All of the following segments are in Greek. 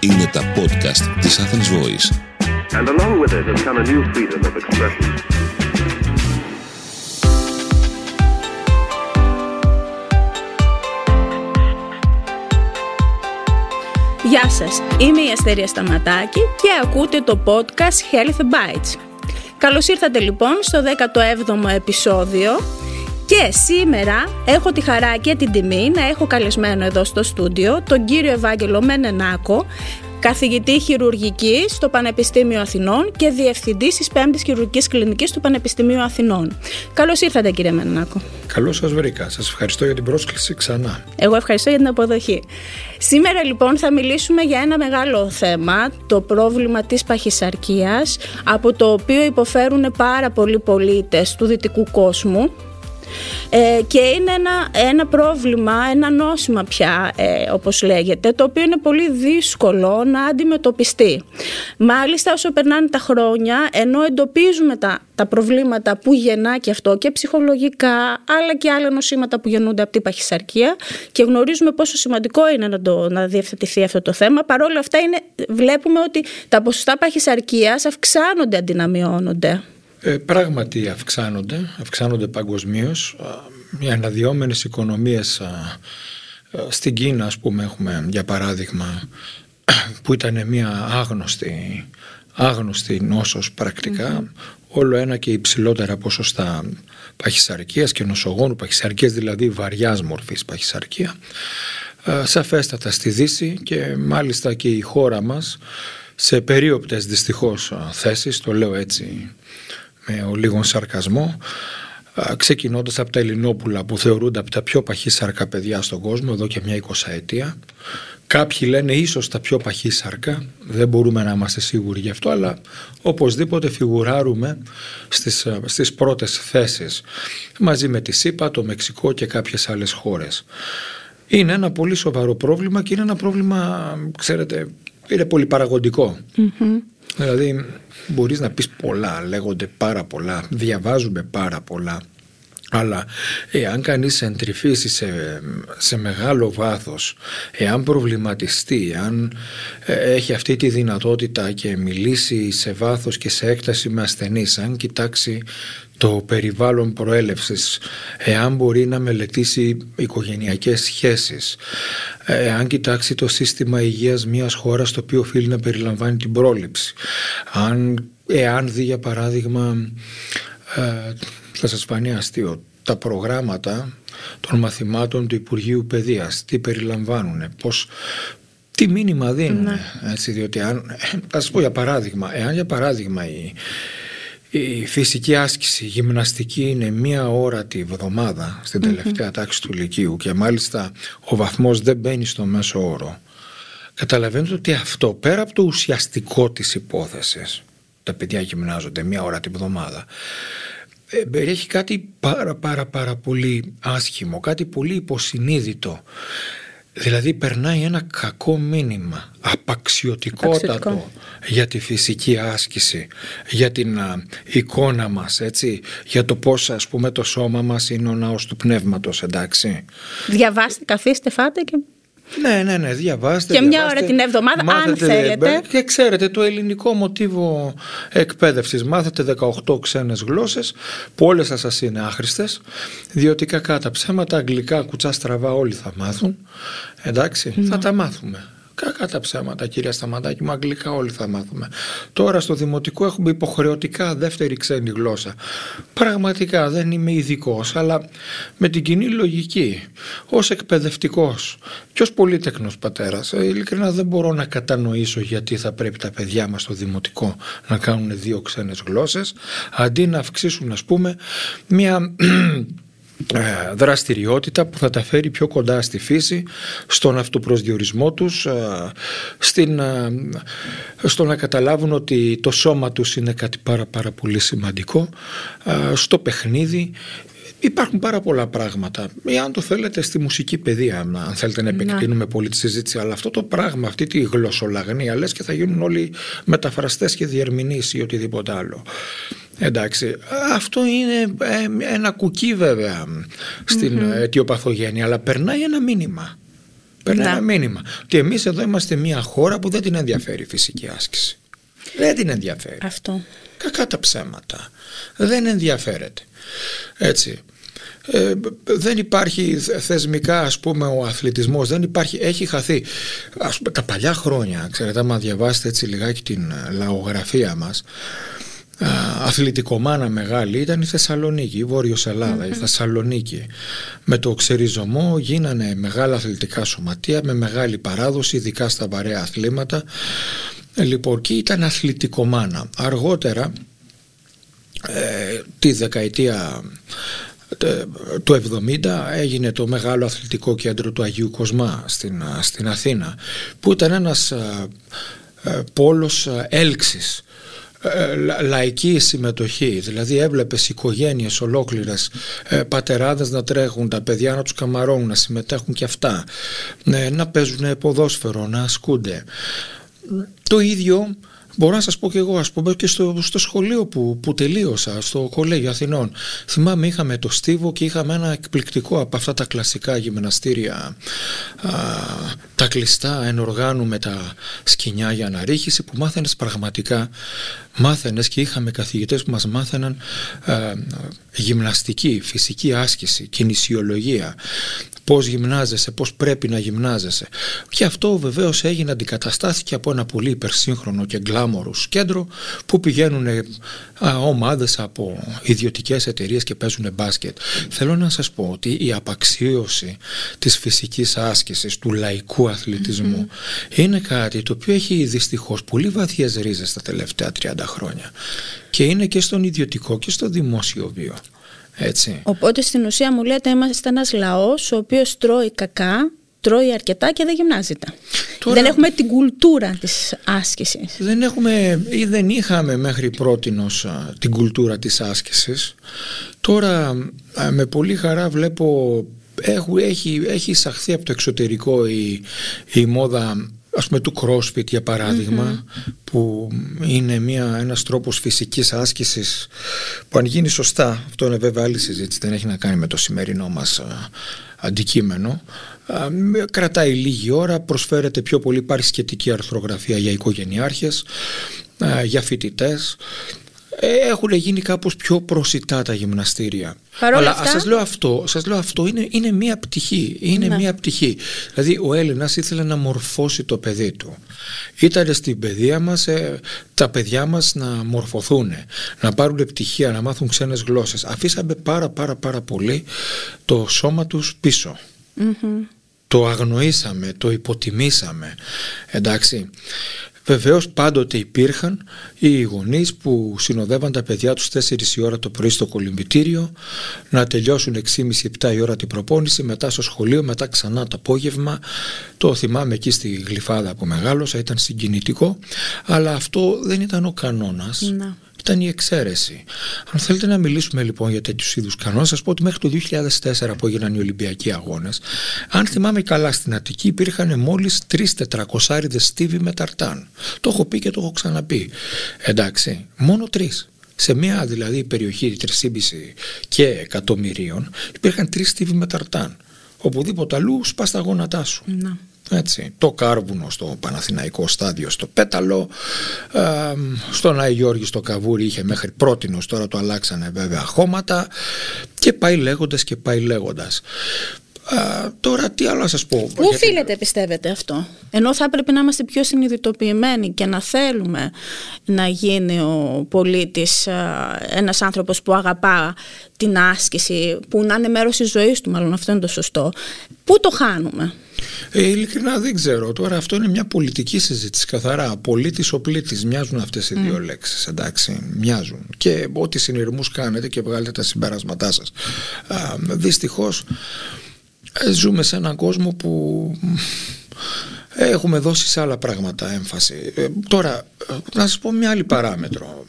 Είναι τα podcast της Athens Voice. And along with it has come a new freedom of expression. Γεια σας, είμαι η Αστερία Σταματάκη και ακούτε το podcast Health Bites. Καλώς ήρθατε λοιπόν στο 17ο επεισόδιο και σήμερα έχω τη χαρά και την τιμή να έχω καλεσμένο εδώ στο στούντιο τον κύριο Ευάγγελο Μενενάκο, καθηγητή χειρουργική στο Πανεπιστήμιο Αθηνών και διευθυντή της 5η Χειρουργικής Κλινικής του Πανεπιστημίου Αθηνών. Καλώς ήρθατε, κύριε Μενενάκο. Καλώς σας βρήκα. Σας ευχαριστώ για την πρόσκληση ξανά. Εγώ ευχαριστώ για την αποδοχή. Σήμερα λοιπόν θα μιλήσουμε για ένα μεγάλο θέμα, το πρόβλημα της παχυσαρκίας, από το οποίο υποφέρουν πάρα πολλοί πολίτες του δυτικού κόσμου ε, και είναι ένα, ένα πρόβλημα, ένα νόσημα πια ε, όπως λέγεται το οποίο είναι πολύ δύσκολο να αντιμετωπιστεί. Μάλιστα όσο περνάνε τα χρόνια ενώ εντοπίζουμε τα, τα προβλήματα που γεννά και αυτό και ψυχολογικά αλλά και άλλα νοσήματα που γεννούνται από την παχυσαρκία και γνωρίζουμε πόσο σημαντικό είναι να, το, να διευθετηθεί αυτό το θέμα παρόλα αυτά είναι, βλέπουμε ότι τα ποσοστά παχυσαρκίας αυξάνονται αντί να μειώνονται. Ε, πράγματι αυξάνονται, αυξάνονται παγκοσμίως. Οι αναδυόμενες οικονομίες στην Κίνα, ας πούμε, έχουμε για παράδειγμα, που ήταν μια άγνωστη, άγνωστη νόσος πρακτικά, όλο ένα και υψηλότερα ποσοστά παχυσαρκίας και νοσογόνου παχυσαρκίας, δηλαδή βαριάς μορφής παχυσαρκία. Σαφέστατα στη Δύση και μάλιστα και η χώρα μας σε περίοπτες δυστυχώς θέσεις, το λέω έτσι με ο λίγον σαρκασμό ξεκινώντας από τα Ελληνόπουλα που θεωρούνται από τα πιο παχύ σαρκα παιδιά στον κόσμο εδώ και μια εικοσαετία. Κάποιοι λένε ίσως τα πιο παχύ σαρκα δεν μπορούμε να είμαστε σίγουροι γι' αυτό αλλά οπωσδήποτε φιγουράρουμε στις, στις πρώτες θέσεις μαζί με τη ΣΥΠΑ, το Μεξικό και κάποιες άλλες χώρες. Είναι ένα πολύ σοβαρό πρόβλημα και είναι ένα πρόβλημα ξέρετε είναι πολύ Δηλαδή μπορείς να πεις πολλά, λέγονται πάρα πολλά, διαβάζουμε πάρα πολλά αλλά εάν κανείς εντρυφήσει σε, σε μεγάλο βάθος, εάν προβληματιστεί, εάν ε, έχει αυτή τη δυνατότητα και μιλήσει σε βάθος και σε έκταση με ασθενείς, αν κοιτάξει το περιβάλλον προέλευσης, εάν μπορεί να μελετήσει οικογενειακές σχέσεις, εάν κοιτάξει το σύστημα υγείας μιας χώρας το οποίο οφείλει να περιλαμβάνει την πρόληψη, αν, εάν δει για παράδειγμα ε, θα σας φανεί αστείο τα προγράμματα των μαθημάτων του Υπουργείου Παιδείας τι περιλαμβάνουν, πώς, τι μήνυμα δίνουν ναι. έτσι, διότι αν, θα σας πω για παράδειγμα εάν για παράδειγμα η, η φυσική άσκηση, η γυμναστική είναι μία ώρα τη βδομάδα στην τελευταία τάξη του Λυκείου και μάλιστα ο βαθμός δεν μπαίνει στο μέσο όρο καταλαβαίνετε ότι αυτό πέρα από το ουσιαστικό της υπόθεσης τα παιδιά γυμνάζονται μία ώρα τη βδομάδα ε, περιέχει κάτι πάρα πάρα πάρα πολύ άσχημο, κάτι πολύ υποσυνείδητο. Δηλαδή περνάει ένα κακό μήνυμα, απαξιωτικότατο για τη φυσική άσκηση, για την εικόνα μας, έτσι, για το πώς ας πούμε το σώμα μας είναι ο ναός του πνεύματος, εντάξει. Διαβάστε, καθίστε, φάτε και ναι, ναι, ναι, διαβάστε. Και μια ώρα την εβδομάδα, αν θέλετε. Και ξέρετε, το ελληνικό μοτίβο εκπαίδευσης. Μάθετε 18 ξένες γλώσσες, που όλες σας είναι άχρηστες, διότι κακά τα ψέματα, αγγλικά, κουτσά στραβά, όλοι θα μάθουν. Εντάξει, θα τα μάθουμε. Κακά τα ψέματα, κυρία Σταματάκη, μου αγγλικά όλοι θα μάθουμε. Τώρα στο δημοτικό έχουμε υποχρεωτικά δεύτερη ξένη γλώσσα. Πραγματικά δεν είμαι ειδικός, αλλά με την κοινή λογική, ως εκπαιδευτικός και ως πολύτεκνο πατέρας, ε, ειλικρινά δεν μπορώ να κατανοήσω γιατί θα πρέπει τα παιδιά μας στο δημοτικό να κάνουν δύο ξένες γλώσσες, αντί να αυξήσουν, ας πούμε, μια ε, δραστηριότητα που θα τα φέρει πιο κοντά στη φύση, στον αυτοπροσδιορισμό τους, ε, στην, ε, στο να καταλάβουν ότι το σώμα τους είναι κάτι πάρα πάρα πολύ σημαντικό, στο παιχνίδι. Υπάρχουν πάρα πολλά πράγματα. Ή αν το θέλετε στη μουσική παιδεία, αν θέλετε να επεκτείνουμε πολύ τη συζήτηση, αλλά αυτό το πράγμα, αυτή τη γλωσσολαγνία, λες και θα γίνουν όλοι μεταφραστές και διερμηνείς ή οτιδήποτε άλλο. Εντάξει, αυτό είναι ε, ένα κουκί βέβαια στην mm αιτιοπαθογένεια, αλλά περνάει ένα μήνυμα. Περνάει ένα μήνυμα. Και εμείς εδώ είμαστε μια χώρα που δεν την ενδιαφέρει η φυσική άσκηση. Δεν την ενδιαφέρει. Αυτό. Κακά τα ψέματα. Δεν ενδιαφέρεται. Έτσι. Ε, δεν υπάρχει θεσμικά ας πούμε ο αθλητισμός δεν υπάρχει, έχει χαθεί ας πούμε τα παλιά χρόνια ξέρετε άμα διαβάσετε έτσι λιγάκι την λαογραφία μας αθλητικομάνα μεγάλη ήταν η Θεσσαλονίκη, η Βόρειος η Θεσσαλονίκη. Με το ξεριζωμό γίνανε μεγάλα αθλητικά σωματεία με μεγάλη παράδοση, ειδικά στα βαρέα αθλήματα. Ε, λοιπόν, και ήταν αθλητικομάνα. Αργότερα, ε, τη δεκαετία ε, του 70 έγινε το μεγάλο αθλητικό κέντρο του Αγίου Κοσμά στην, στην Αθήνα που ήταν ένας πόλος έλξης ε, λαϊκή συμμετοχή δηλαδή έβλεπες οικογένειες ολόκληρες ε, πατεράδες να τρέχουν τα παιδιά να τους καμαρώνουν να συμμετέχουν και αυτά ε, να παίζουν ποδόσφαιρο να ασκούνται. Το ίδιο Μπορώ να σας πω και εγώ, ας πούμε και στο, στο σχολείο που, που τελείωσα, στο Κολέγιο Αθηνών. Θυμάμαι είχαμε το Στίβο και είχαμε ένα εκπληκτικό από αυτά τα κλασικά γυμναστήρια, α, τα κλειστά εν οργάνου με τα σκηνιά για αναρρίχηση που μάθαινες πραγματικά, μάθαινες και είχαμε καθηγητές που μας μάθαιναν α, γυμναστική, φυσική άσκηση, κινησιολογία, πώς γυμνάζεσαι, πώς πρέπει να γυμνάζεσαι. Και αυτό βεβαίως έγινε, αντικαταστάθηκε από ένα πολύ υπερσύγχρονο και γκλάμορους κέντρο που πηγαίνουν α, ομάδες από ιδιωτικές εταιρείες και παίζουν μπάσκετ. Θέλω να σας πω ότι η απαξίωση της φυσικής άσκησης, του λαϊκού είναι κάτι το οποίο έχει δυστυχώς πολύ βαθιές ρίζες τα τελευταία 30 χρόνια και είναι και στον ιδιωτικό και στο δημόσιο βίο. Έτσι. Οπότε στην ουσία μου λέτε είμαστε ένας λαός ο οποίος τρώει κακά, τρώει αρκετά και δεν γυμνάζεται. Δεν έχουμε την κουλτούρα της άσκησης. Δεν έχουμε ή δεν είχαμε μέχρι πρότινος την κουλτούρα της άσκησης. Τώρα με πολύ χαρά βλέπω έχει, έχει εισαχθεί από το εξωτερικό η, η μόδα ας πούμε του CrossFit για παραδειγμα που είναι μια, ένας τρόπος φυσικής άσκησης που αν γίνει σωστά αυτό είναι βέβαια άλλη συζήτηση δεν έχει να κάνει με το σημερινό μας αντικείμενο κρατάει λίγη ώρα προσφέρεται πιο πολύ υπάρχει σχετική αρθρογραφία για οικογενειάρχες για φοιτητές ε, έχουν γίνει κάπως πιο προσιτά τα γυμναστήρια. Παρόλα Αλλά αυτά... σας λέω αυτό, σας λέω αυτό είναι, είναι μία πτυχή. Είναι ναι. μία πτυχή. Δηλαδή ο Έλληνας ήθελε να μορφώσει το παιδί του. Ήταν στην παιδεία μας ε, τα παιδιά μας να μορφωθούν, να πάρουν πτυχία, να μάθουν ξένες γλώσσες. Αφήσαμε πάρα πάρα πάρα πολύ το σώμα τους πίσω. Το αγνοήσαμε, το υποτιμήσαμε. Εντάξει. Βεβαίως πάντοτε υπήρχαν οι γονείς που συνοδεύαν τα παιδιά τους 4 η ώρα το πρωί στο κολυμπητήριο, να τελειώσουν 6,5-7 η ώρα την προπόνηση, μετά στο σχολείο, μετά ξανά το απόγευμα. Το θυμάμαι εκεί στη γλυφάδα που μεγάλωσα, ήταν συγκινητικό, αλλά αυτό δεν ήταν ο κανόνας. Ήταν η εξαίρεση. Αν θέλετε να μιλήσουμε λοιπόν για τέτοιους είδους κανόνες, σας πω ότι μέχρι το 2004 που έγιναν οι Ολυμπιακοί Αγώνες, αν θυμάμαι καλά στην Αττική, υπήρχαν μόλις τρεις τετρακοσάριδες στίβοι με ταρτάν. Το έχω πει και το έχω ξαναπεί. Εντάξει, μόνο τρεις. Σε μια δηλαδή περιοχή 3,5 και εκατομμυρίων υπήρχαν τρεις στίβοι με ταρτάν. Οπουδήποτε αλλού σπάς τα γόνατά σου. Να. Έτσι, το κάρβουνο στο Παναθηναϊκό στάδιο στο Πέταλο ε, στον Άι Γιώργη στο Καβούρι είχε μέχρι πρότινος τώρα το αλλάξανε βέβαια χώματα και πάει λέγοντας και πάει λέγοντας ε, τώρα τι άλλο να σας πω Πού οφείλεται πιστεύετε αυτό; Ενώ θα έπρεπε να είμαστε πιο συνειδητοποιημένοι και να θέλουμε να γίνει ο πολίτης ε, ένας άνθρωπος που αγαπά την άσκηση που να είναι μέρος της ζωής του μάλλον αυτό είναι το σωστό Πού το χάνουμε; Ε, ειλικρινά δεν ξέρω. Τώρα αυτό είναι μια πολιτική συζήτηση καθαρά. Πολίτης ο πλήτης. Μοιάζουν αυτές οι δύο mm. λέξεις. Εντάξει, μοιάζουν. Και ό,τι συνειρμούς κάνετε και βγάλετε τα συμπεράσματά σας. Δυστυχώς ε, ζούμε σε έναν κόσμο που έχουμε δώσει σε άλλα πράγματα έμφαση. Ε, τώρα, ε, να σας πω μια άλλη παράμετρο.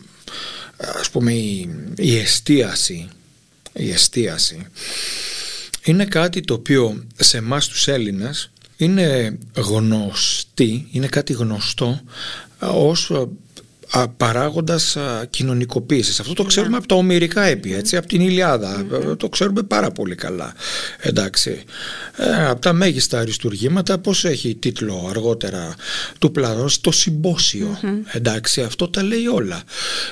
Ας πούμε η, η εστίαση, η εστίαση είναι κάτι το οποίο σε εμάς τους Έλληνες είναι γνωστή, είναι κάτι γνωστό ως α, παράγοντας α, κοινωνικοποίησης. Αυτό το ξέρουμε από τα ομυρικά έπι, έτσι, από την ηλιαδα Ε, Το ξέρουμε πάρα πολύ καλά. Εντάξει. Ε, από τα μέγιστα αριστουργήματα, πώς έχει τίτλο αργότερα του Πλατών, το συμπόσιο. Εντάξει, αυτό τα λέει όλα.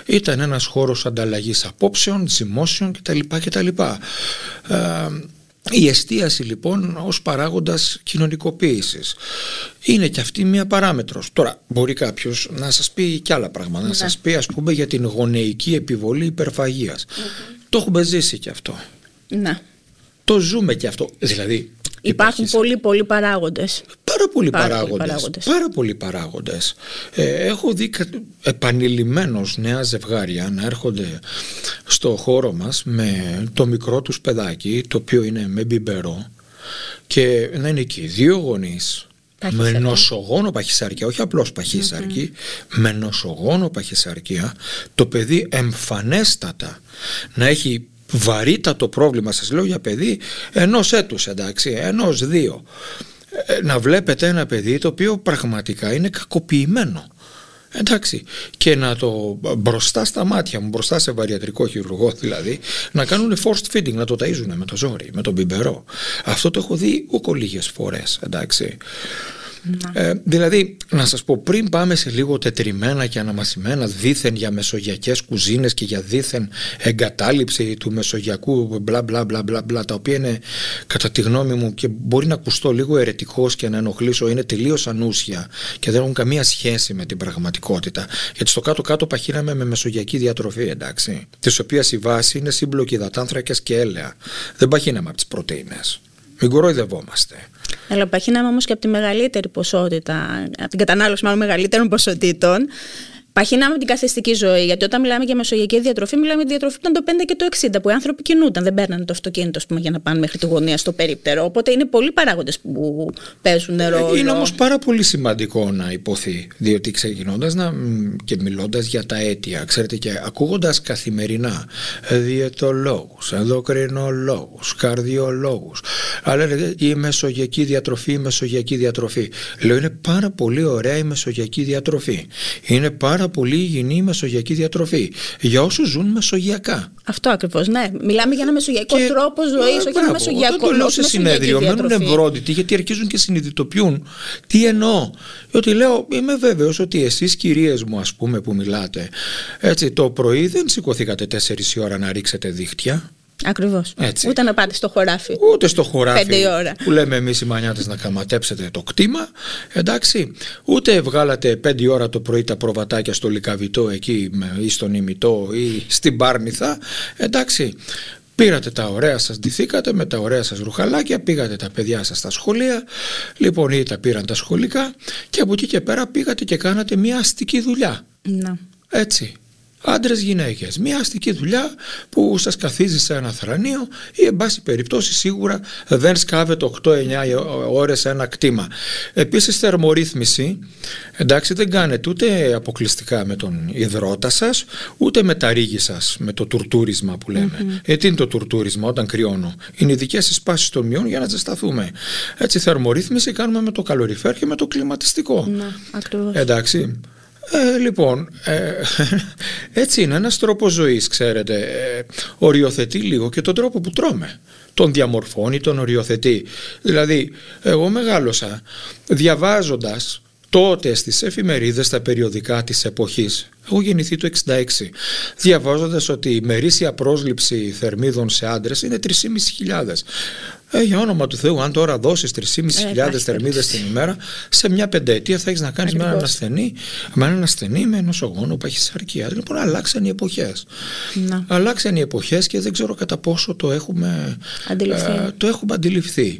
Ήταν ένας χώρος ανταλλαγής απόψεων, δημόσιων κτλ. κτλ. Ε, η εστίαση λοιπόν ως παράγοντας κοινωνικοποίησης είναι και αυτή μία παράμετρος. Τώρα μπορεί κάποιος να σας πει και άλλα πράγματα, να σας πει ας πούμε για την γονεϊκή επιβολή υπερφαγίας. Το έχουμε ζήσει και αυτό. Ναι. Το ζούμε και αυτό. Δηλαδή Υπάρχουν υπάρχει- πολλοί, πολλοί παράγοντες. Πάρα πολλοί Πάρα πολλοί παράγοντες. παράγοντες. Πάρα πολλοί παράγοντες. Ε, έχω δει κα- επανειλημμένως νέα ζευγάρια να έρχονται στο χώρο μας με το μικρό τους παιδάκι, το οποίο είναι με μπιμπερό και να είναι εκεί δύο γονείς με Παχυσαρκία. νοσογόνο παχυσαρκία, όχι απλώς παχυσαρκή, με νοσογόνο παχυσαρκία, το παιδί εμφανέστατα να έχει βαρύτατο πρόβλημα, σας λέω για παιδί ενός έτους εντάξει, ενός δύο. Ε, Να βλέπετε ένα παιδί το οποίο πραγματικά είναι κακοποιημένο. Εντάξει, και να το μπροστά στα μάτια μου, μπροστά σε βαριατρικό χειρουργό δηλαδή, να κάνουν forced feeding, να το ταΐζουν με το ζόρι, με τον μπιμπερό. Αυτό το έχω δει ούκο λίγες φορές, εντάξει. Ε, δηλαδή, να σας πω, πριν πάμε σε λίγο τετριμένα και αναμασιμένα δήθεν για μεσογειακές κουζίνες και για δήθεν εγκατάλειψη του μεσογειακού μπλα μπλα μπλα μπλα μπλα τα οποία είναι κατά τη γνώμη μου και μπορεί να ακουστώ λίγο ερετικός και να ενοχλήσω είναι τελείως ανούσια και δεν έχουν καμία σχέση με την πραγματικότητα. Γιατί στο κάτω κάτω παχύναμε με μεσογειακή διατροφή εντάξει της οποίας η βάση είναι σύμπλοκοι υδατάνθρακες και έλαια. Δεν παχύναμε από τις πρωτεΐνες μην κοροϊδευόμαστε Αλλά παχύναμε όμως και από τη μεγαλύτερη ποσότητα, από την κατανάλωση μάλλον μεγαλύτερων ποσοτήτων. Παχύναμε από την καθιστική ζωή. Γιατί όταν μιλάμε για μεσογειακή διατροφή, μιλάμε για διατροφή που ήταν το 5 και το 60, που οι άνθρωποι κινούνταν. Δεν παίρνανε το αυτοκίνητο ας πούμε, για να πάνε μέχρι τη γωνία στο περίπτερο. Οπότε είναι πολλοί παράγοντες που παίζουν ρόλο. Είναι όμως πάρα πολύ σημαντικό να υποθεί, διότι ξεκινώντας να, μ, και μιλώντας για τα αίτια, ξέρετε και ακούγοντας καθημερινά ε, διαιτολόγους, ενδοκρινολόγους, καρδιολόγους, αλλά λένε η μεσογειακή διατροφή, η μεσογειακή διατροφή. Λέω είναι πάρα πολύ ωραία η μεσογειακή διατροφή. Είναι πάρα πολύ υγιεινή η μεσογειακή διατροφή. Για όσους ζουν μεσογειακά. Αυτό ακριβώς. Ναι. Μιλάμε για ένα μεσογειακό Και- τρόπο ζωής, Ε, όχι ένα μπράβο, μεσογειακό Όταν το λέω όχι σε μεσογειακή συνέδριο, μένουν διατροφή. ευρόντιτοι γιατί αρχίζουν και συνειδητοποιούν τι εννοώ. Ότι λέω, είμαι βέβαιος ότι εσείς κυρίες μου, ας πούμε, που μιλάτε, έτσι, το πρωί δεν σηκωθήκατε 4 η ώρα να ρίξετε δίχτυα. Ακριβώς. Έτσι. Ούτε να πάτε στο χωράφι. Ούτε στο χωράφι Πέντε η ώρα. που λέμε εμείς οι μανιάτες να καματέψετε το κτήμα εντάξει ούτε βγάλατε πέντε η ώρα το πρωί τα προβατάκια στο Λικαβιτό εκεί με- ή στον Ημιτό ή στην Πάρνηθα εντάξει Πήρατε τα ωραία σας, ντυθήκατε με τα ωραία σας ρουχαλάκια, πήγατε τα παιδιά σας στα σχολεία, λοιπόν ή τα πήραν τα σχολικά και από εκεί και πέρα πήγατε και κάνατε μια αστική δουλειά. Να. Έτσι. Άντρες, γυναίκες. Μια αστική δουλειά που σας καθίζει σε ένα θρανείο ή, εν πάση περιπτώσει, σίγουρα δεν σκάβετε 8-9 ώρες ένα κτήμα. Επίσης, θερμορύθμιση. Εντάξει, δεν κάνετε ούτε αποκλειστικά με τον υδρότα σας, ούτε με τα ρίγη σας, με το τουρτούρισμα που λέμε. Ε, τι είναι το τουρτούρισμα όταν κρυώνω; Είναι ειδικέ εισπάσει των μειών για να ζεσταθούμε. Έτσι, θερμορύθμιση κάνουμε με το καλοριφέρ και με το κλιματιστικό. Να. Ακριβώς. Εντάξει. Ε, λοιπόν, ε, έτσι είναι ένας τρόπος ζωής, ξέρετε. Ε, οριοθετεί λίγο και τον τρόπο που τρώμε. Τον διαμορφώνει, τον οριοθετεί. Δηλαδή, εγώ μεγάλωσα διαβάζοντας τότε στις εφημερίδες, στα περιοδικά της εποχής, έχω γεννηθεί το 66, διαβάζοντας ότι η μερίσια πρόσληψη θερμίδων σε άντρες είναι 3.500. Ε, για όνομα του Θεού, αν τώρα δώσεις 3.500 Ε, υπάρχει θερμίδες την ημέρα, σε μια πενταετία θα έχεις να κάνεις με έναν Ακριβώς. ασθενή, με έναν ασθενή με νοσογόνο που έχει σαρκία. Λοιπόν, αλλάξαν οι εποχές. Να. Αλλάξαν οι εποχές και δεν ξέρω κατά πόσο το έχουμε Αντιληφθεί. ε, το έχουμε αντιληφθεί.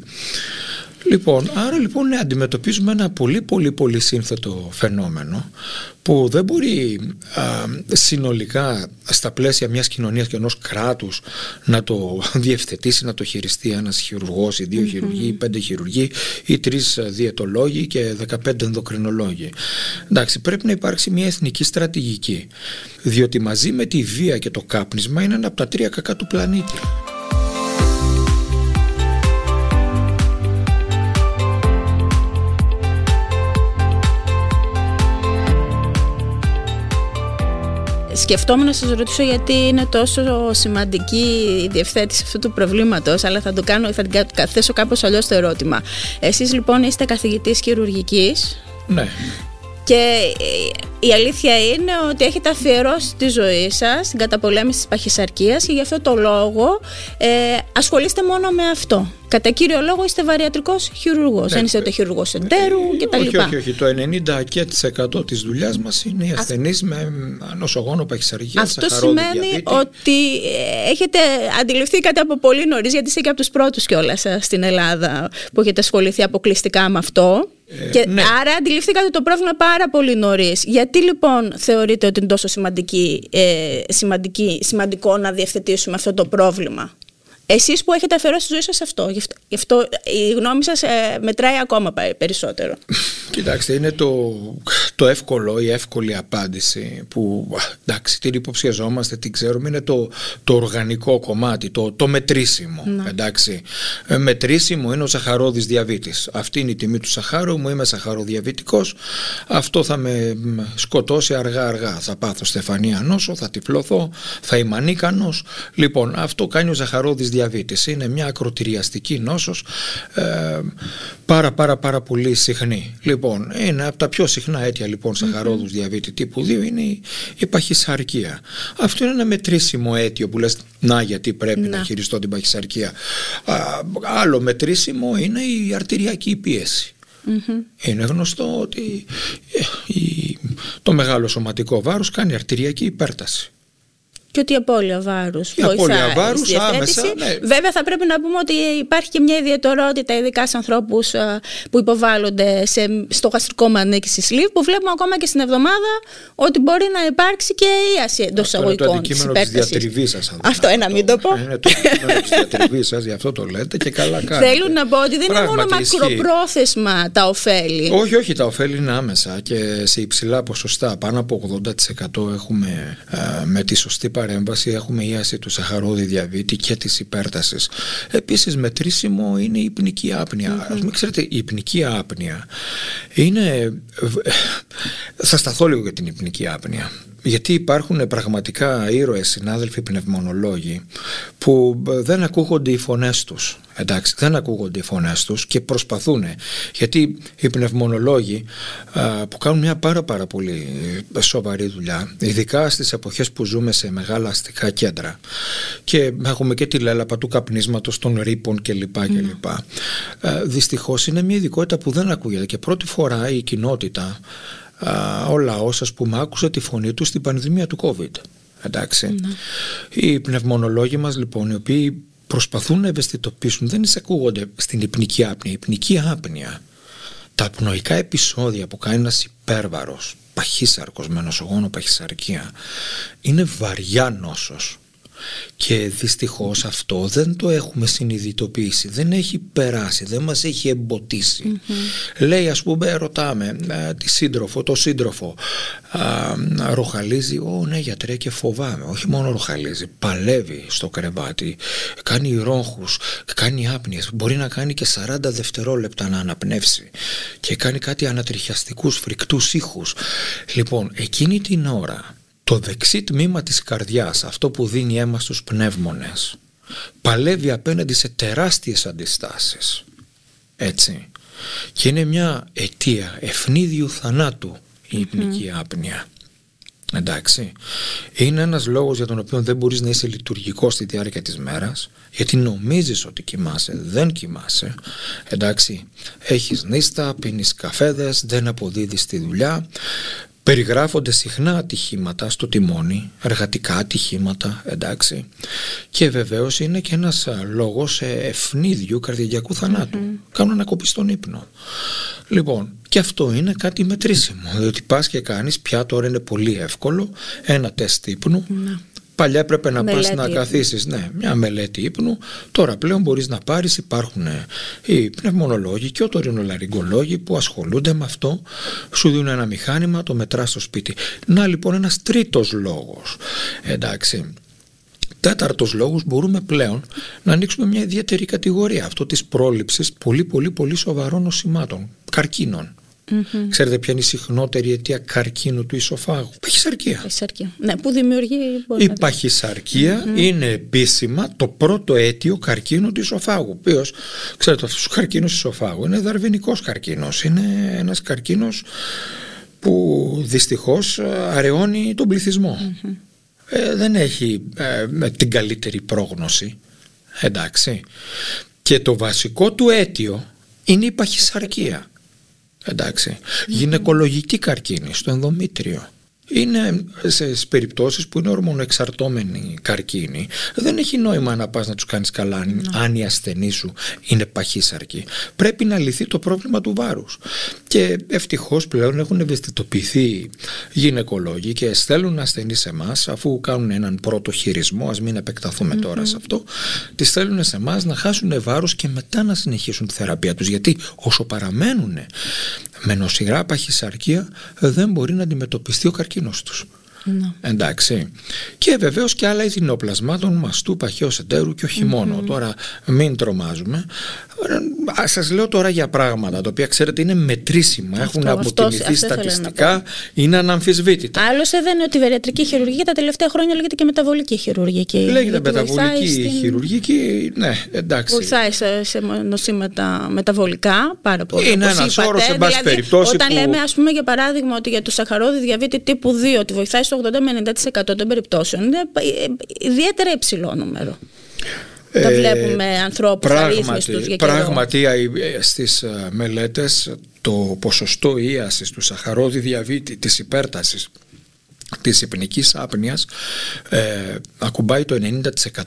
Λοιπόν, άρα λοιπόν ναι, αντιμετωπίζουμε ένα πολύ πολύ πολύ σύνθετο φαινόμενο που δεν μπορεί α, συνολικά στα πλαίσια μιας κοινωνίας και ενός κράτους να το διευθετήσει, να το χειριστεί ένας χειρουργός ή δύο χειρουργοί ή πέντε χειρουργοί ή τρεις ε, διαιτολόγοι και 15 ενδοκρινολόγοι. Εντάξει, πρέπει να υπάρξει μια εθνική στρατηγική διότι μαζί με τη βία και το κάπνισμα είναι ένα από τα τρία κακά του πλανήτη. Σκεφτόμουν να σας ρωτήσω γιατί είναι τόσο σημαντική η διευθέτηση αυτού του προβλήματος, αλλά θα το κάνω, θα την θέσω κάπως αλλιώς το ερώτημα. Εσείς λοιπόν είστε καθηγητής χειρουργικής. Ναι. Και η αλήθεια είναι ότι έχετε αφιερώσει τη ζωή σας στην καταπολέμηση της παχυσαρκίας και γι' αυτό το λόγο ε, ασχολείστε μόνο με αυτό. Κατά κύριο λόγο είστε βαριατρικός χειρουργός. Ναι, Δεν είστε ούτε χειρουργός εντέρου ε, κτλ. Όχι, όχι, όχι. Το 90% της δουλειάς μας είναι οι ασθενείς με νοσογόνο παχυσαρκία. Αυτό σημαίνει διαβήτη. ότι ε, έχετε αντιληφθεί κάτι από πολύ νωρίς, γιατί είστε και από τους πρώτους κιόλας ε, στην Ελλάδα που έχετε ασχοληθεί αποκλειστικά με αυτό. Ε, και ναι. Άρα αντιληφθήκατε το πρόβλημα πάρα πολύ νωρίς. Γιατί λοιπόν θεωρείτε ότι είναι τόσο σημαντική, ε, σημαντική, σημαντικό να διευθετήσουμε αυτό το πρόβλημα; Εσείς που έχετε αφαιρώσει τη ζωή σας αυτό, γι' αυτό η γνώμη σας ε, μετράει ακόμα περισσότερο. Κοιτάξτε, είναι το, το εύκολο, η εύκολη απάντηση που εντάξει, την υποψιαζόμαστε, την ξέρουμε, είναι το, το οργανικό κομμάτι, το, το μετρήσιμο. Ναι. Εντάξει. Ε, μετρήσιμο είναι ο σαχαρόδης διαβήτης. Αυτή είναι η τιμή του σαχάρου μου, είμαι σαχαροδιαβητικός. Αυτό θα με σκοτώσει αργά-αργά. Θα πάθω στεφανία νόσο, θα τυφλωθώ, θα είμαι ανίκανος. Λοιπόν, αυτό κάνει ο σαχαρόδης διαβήτης. Είναι μια ακροτηριαστική νόσος ε, πάρα πάρα πάρα πολύ συχνή. Λοιπόν, είναι από τα πιο συχνά αίτια λοιπόν σαχαρόδους mm-hmm. διαβήτη τύπου 2 είναι η, η παχυσαρκία. Αυτό είναι ένα μετρήσιμο αίτιο που λες να γιατί πρέπει να, να χειριστώ την παχυσαρκία. Α, άλλο μετρήσιμο είναι η αρτηριακή πίεση. Mm-hmm. Είναι γνωστό ότι ε, η, το μεγάλο σωματικό βάρος κάνει αρτηριακή υπέρταση και ότι η απώλεια βάρους η απώλεια βάρους άμεσα ναι. βέβαια θα πρέπει να πούμε ότι υπάρχει και μια ιδιαιτερότητα ειδικά σε ανθρώπους ε, που υποβάλλονται σε, στο γαστρικό μανίκι στη σλίβ που βλέπουμε ακόμα και στην εβδομάδα ότι μπορεί να υπάρξει και ίαση εντός εισαγωγικών είναι το αντικείμενο της διατριβής σας. αυτό ένα μην το πω. είναι το αντικείμενο της διατριβής σας γι' αυτό το λέτε και καλά κάνετε. Θέλουν να πω ότι δεν είναι μόνο μακροπρόθεσμα τα ωφέλη. Όχι όχι τα ωφέλη είναι άμεσα και σε υψηλά ποσοστά. Πάνω από 80% έχουμε ε, με τη σωστή παρέμβαση έχουμε ίαση του σαχαρόδι διαβήτη και της υπέρτασης. Επίσης μετρήσιμο είναι η υπνική άπνοια. Mm-hmm. Μην ξέρετε, η υπνική άπνοια είναι... Θα σταθώ λίγο για την υπνική άπνοια. Γιατί υπάρχουν πραγματικά ήρωες συνάδελφοι πνευμονολόγοι που δεν ακούγονται οι φωνές τους. Εντάξει, δεν ακούγονται οι φωνές τους και προσπαθούν. Γιατί οι πνευμονολόγοι που κάνουν μια πάρα πάρα πολύ σοβαρή δουλειά, ειδικά στις εποχές που ζούμε σε μεγάλα αστικά κέντρα και έχουμε και τη λέλαπα του καπνίσματος των ρήπων κλπ. Mm. κλπ. Δυστυχώς είναι μια ειδικότητα που δεν ακούγεται και πρώτη φορά η κοινότητα ο λαός ας πούμε άκουσε τη φωνή του στην πανδημία του COVID. Εντάξει. Ναι. Οι πνευμονολόγοι μας λοιπόν οι οποίοι προσπαθούν να ευαισθητοποιήσουν δεν εισακούγονται στην υπνική άπνοια. Η υπνική άπνοια, τα πνοϊκά επεισόδια που κάνει ένας υπέρβαρος, παχύσαρκος με νοσογόνο παχυσαρκία, είναι βαριά νόσος. Και δυστυχώς αυτό δεν το έχουμε συνειδητοποιήσει, δεν έχει περάσει, δεν μας έχει εμποτίσει. Λέει ας πούμε, ρωτάμε ε, τη σύντροφο, το σύντροφο, α, ροχαλίζει, ω ναι γιατρέ και φοβάμαι, όχι μόνο ροχαλίζει, παλεύει στο κρεβάτι, κάνει ρόχους, κάνει άπνιες, μπορεί να κάνει και 40 δευτερόλεπτα να αναπνεύσει και κάνει κάτι ανατριχιαστικούς φρικτούς ήχους. Λοιπόν, εκείνη την ώρα το δεξί τμήμα της καρδιάς, αυτό που δίνει αίμα στους πνεύμονες, παλεύει απέναντι σε τεράστιες αντιστάσεις. Έτσι. Και είναι μια αιτία ευνίδιου θανάτου η υπνική άπνοια. Εντάξει. Είναι ένας λόγος για τον οποίο δεν μπορείς να είσαι λειτουργικός στη διάρκεια της μέρας γιατί νομίζεις ότι κοιμάσαι, δεν κοιμάσαι. Εντάξει. Έχεις νύστα, πίνεις καφέδες, δεν αποδίδεις τη δουλειά, Περιγράφονται συχνά ατυχήματα στο τιμόνι, εργατικά ατυχήματα, εντάξει. Και βεβαίως είναι και ένας λόγος ευνίδιου καρδιακού θανάτου. Mm-hmm. Κάνουν ανακοπή στον ύπνο. Λοιπόν, και αυτό είναι κάτι μετρήσιμο, διότι πας και κάνεις, πια τώρα είναι πολύ εύκολο, ένα τεστ ύπνου, mm-hmm. Παλιά έπρεπε να πας να καθίσεις ναι, μια μελέτη ύπνου. Τώρα πλέον μπορείς να πάρεις, υπάρχουν ε, οι πνευμονολόγοι και οτορινολαριγκολόγοι που ασχολούνται με αυτό. Σου δίνουν ένα μηχάνημα, το μετράς στο σπίτι. Να λοιπόν ένας τρίτος λόγος. Εντάξει, τέταρτος λόγος μπορούμε πλέον να ανοίξουμε μια ιδιαίτερη κατηγορία αυτό της πρόληψης πολύ πολύ πολύ σοβαρών νοσημάτων, καρκίνων. Ξέρετε ποια είναι η συχνότερη αιτία καρκίνου του ισοφάγου; Παχυσαρκία. Παχυσαρκία. Ναι, που δημιουργεί. μπορεί Η να- παχυσαρκία είναι επίσημα το πρώτο αίτιο καρκίνου του ισοφάγου. Ο οποίος, ξέρετε, αυτός ο καρκίνος του ισοφάγου είναι δαρβηνικό καρκίνος. Είναι ένας καρκίνος που δυστυχώς αραιώνει τον πληθυσμο Ε, δεν έχει ε, με την καλύτερη πρόγνωση. Εντάξει. Και το βασικό του αίτιο είναι η παχυσαρκία. Εντάξει. Γυναικολογική καρκίνη στο ενδομήτριο. Είναι σε περιπτώσεις που είναι ορμονοεξαρτώμενοι καρκίνοι. Δεν έχει νόημα να πας να τους κάνεις καλά αν- αν η ασθενή σου είναι παχύσαρκη. Πρέπει να λυθεί το πρόβλημα του βάρους. Και ευτυχώς πλέον έχουν ευαισθητοποιηθεί γυναικολόγοι και στέλνουν ασθενείς σε εμάς αφού κάνουν έναν πρώτο χειρισμό, ας μην επεκταθούμε τώρα σε αυτό, τις στέλνουν σε εμάς να χάσουν βάρος και μετά να συνεχίσουν τη θεραπεία τους. Γιατί όσο παραμένουν με νοσηρά παχυσαρκία δεν μπορεί να αντιμετωπιστεί ο καρκίνος τους. Εντάξει. Και βεβαίως και άλλα είδη νεοπλασμάτων μαστού, παχαίου εντέρου και όχι μόνο. Τώρα μην τρομάζουμε. Α, σας λέω τώρα για πράγματα τα οποία ξέρετε είναι μετρήσιμα, έχουν αυτό- αποτιμηθεί αυτός ήθελα να στατιστικά, είναι αναμφισβήτητα. Άλλωστε δεν είναι ότι η βαριατρική χειρουργική τα τελευταία χρόνια λέγεται και μεταβολική χειρουργική. Λέγεται γιατί βοηθάει μεταβολική στην- χειρουργική, ναι, εντάξει. Βοηθάει σε, σε νοσήματα μεταβολικά πάρα πολύ. Είναι όπως ένας είπατε. όρος, εν πάση Δηλαδή, περιπτώσει, Όταν που- λέμε, ας πούμε, για παράδειγμα, ότι για το σαχαρόδι διαβήτη τύπου 2 ότι βοηθάει στο 80 με 90% των περιπτώσεων, είναι ε, ιδιαίτερα υψηλό νούμερο. Τα Ε, βλέπουμε ανθρώπους αρρύθμιστους για καιρό. Πράγματι ε, στις ε, μελέτες το ποσοστό ίασης του σαχαρόδι διαβήτη της υπέρτασης της υπνικής άπνοιας ε, ακουμπάει το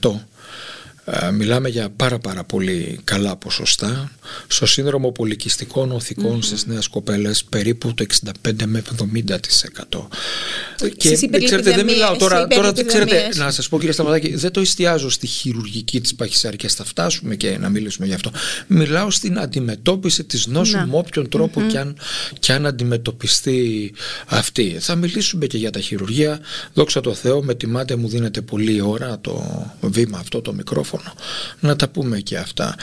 90%. Ε, μιλάμε για πάρα πάρα πολύ καλά ποσοστά. Στο σύνδρομο πολικιστικών οθικών στις νέες κοπέλες περίπου το 65 με 70%. Και Στις ξέρετε, δεν υπερλιπιδεμίες, μιλάω τώρα, στις τώρα δεν ξέρετε, υπερλιπιδεμίες. να σας πω κύριε Σταματάκη, δεν το εστιάζω στη χειρουργική της παχυσαρκίας, θα φτάσουμε και να μιλήσουμε γι' αυτό. Μιλάω στην αντιμετώπιση της νόσου Να. με όποιον τρόπο κι, αν, κι αν αντιμετωπιστεί αυτή. Θα μιλήσουμε και για τα χειρουργία. Δόξα τω Θεώ, με τιμάτε μου δίνετε πολλή ώρα το βήμα αυτό, το μικρόφωνο. Να τα πούμε και αυτά.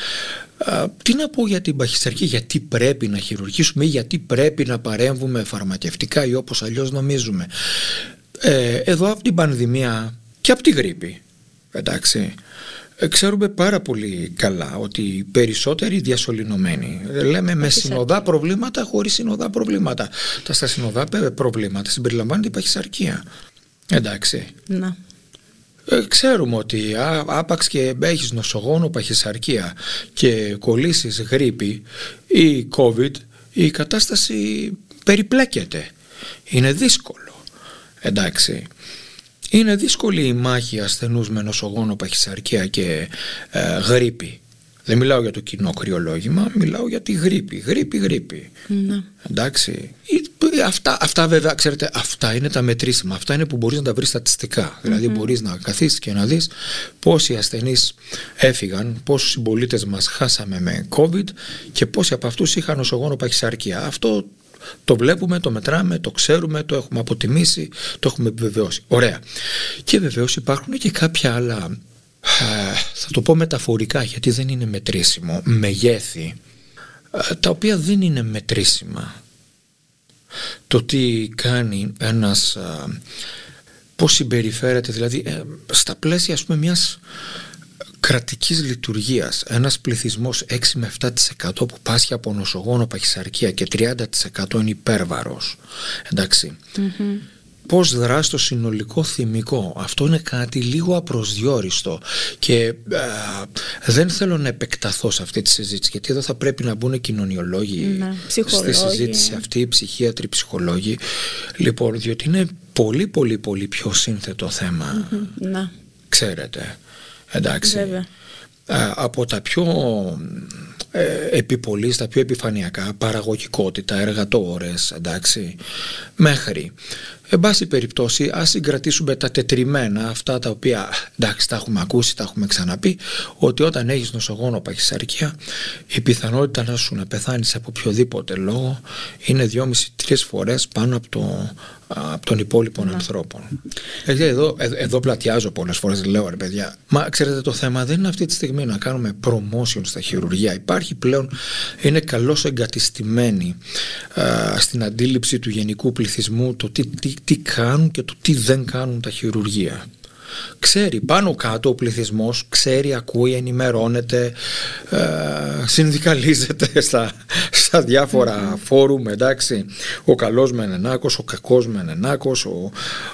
Α, τι να πω για την παχυσαρκία, γιατί πρέπει να χειρουργήσουμε ή γιατί πρέπει να παρέμβουμε φαρμακευτικά ή όπως αλλιώς νομίζουμε. Ε, εδώ από την πανδημία και από τη γρήπη, εντάξει, ε, ξέρουμε πάρα πολύ καλά ότι οι περισσότεροι διασωληνωμένοι ε, λέμε με συνοδά προβλήματα χωρίς συνοδά προβλήματα. Τα στα συνοδά πε- προβλήματα συμπεριλαμβάνεται η παχυσαρκία. Εντάξει. Να. Ε, ξέρουμε ότι α, άπαξ και έχεις νοσογόνο παχυσαρκία και κολλήσεις γρήπη ή COVID η κατάσταση περιπλέκεται. Είναι δύσκολο. Εντάξει. Είναι δύσκολη η μάχη ασθενούς με νοσογόνο παχυσαρκία και ε, γρήπη. Δεν μιλάω για το κοινό κρυολόγημα, μιλάω για τη γρήπη. Γρήπη, γρήπη. Να. Εντάξει. Ε, Αυτά, αυτά βέβαια, ξέρετε, αυτά είναι τα μετρήσιμα. Αυτά είναι που μπορείς να τα βρεις στατιστικά. Δηλαδή μπορείς να καθίσεις και να δεις πόσοι ασθενείς έφυγαν, πόσους συμπολίτες μας χάσαμε με COVID και πόσοι από αυτούς είχαν νοσογόνο παχυσαρκία. Αυτό το βλέπουμε, το μετράμε, το ξέρουμε, το έχουμε αποτιμήσει, το έχουμε επιβεβαιώσει. Ωραία. Και βεβαίως υπάρχουν και κάποια άλλα, ε, θα το πω μεταφορικά γιατί δεν είναι μετρήσιμο, μεγέθη, ε, τα οποία δεν είναι μετρήσιμα. Το τι κάνει ένας, α, πώς συμπεριφέρεται, δηλαδή ε, στα πλαίσια ας πούμε μιας κρατικής λειτουργίας ένας πληθυσμός 6 με 7% που πάσχει από νοσογόνο παχυσαρκία και 30% είναι υπέρβαρος. Εντάξει πώς δρά στο συνολικό θυμικό αυτό είναι κάτι λίγο απροσδιόριστο και α, δεν θέλω να επεκταθώ σε αυτή τη συζήτηση γιατί εδώ θα πρέπει να μπουν κοινωνιολόγοι Ναι, στη ψυχολόγοι. συζήτηση αυτή, οι ψυχίατροι, ψυχολόγοι λοιπόν διότι είναι πολύ πολύ πολύ πιο σύνθετο θέμα Να. ξέρετε εντάξει Βέβαια. Α, από τα πιο ε, επιπολής, τα πιο επιφανειακά παραγωγικότητα, εργατόρες εντάξει, μέχρι Εν πάση περιπτώσει, ας συγκρατήσουμε τα τετριμένα, αυτά τα οποία εντάξει τα έχουμε ακούσει, τα έχουμε ξαναπεί, ότι όταν έχεις νοσογόνο παχυσαρκία, η πιθανότητα να σου να πεθάνεις από οποιοδήποτε λόγο είναι 2,5-3 φορές πάνω από το από των υπόλοιπων ναι. ανθρώπων. Δηλαδή εδώ, εδώ πλατιάζω πολλές φορές, λέω ρε παιδιά, μα ξέρετε το θέμα δεν είναι αυτή τη στιγμή να κάνουμε promotion στα χειρουργία. Υπάρχει πλέον, είναι καλώς εγκατιστημένη α, στην αντίληψη του γενικού πληθυσμού το τι, τι, τι κάνουν και το τι δεν κάνουν τα χειρουργία ξέρει πάνω κάτω ο πληθυσμός, ξέρει, ακούει, ενημερώνεται, ε, συνδικαλίζεται στα, στα διάφορα φόρουμ, εντάξει, ο καλός Μενενάκος, ο κακός Μενενάκος, ο,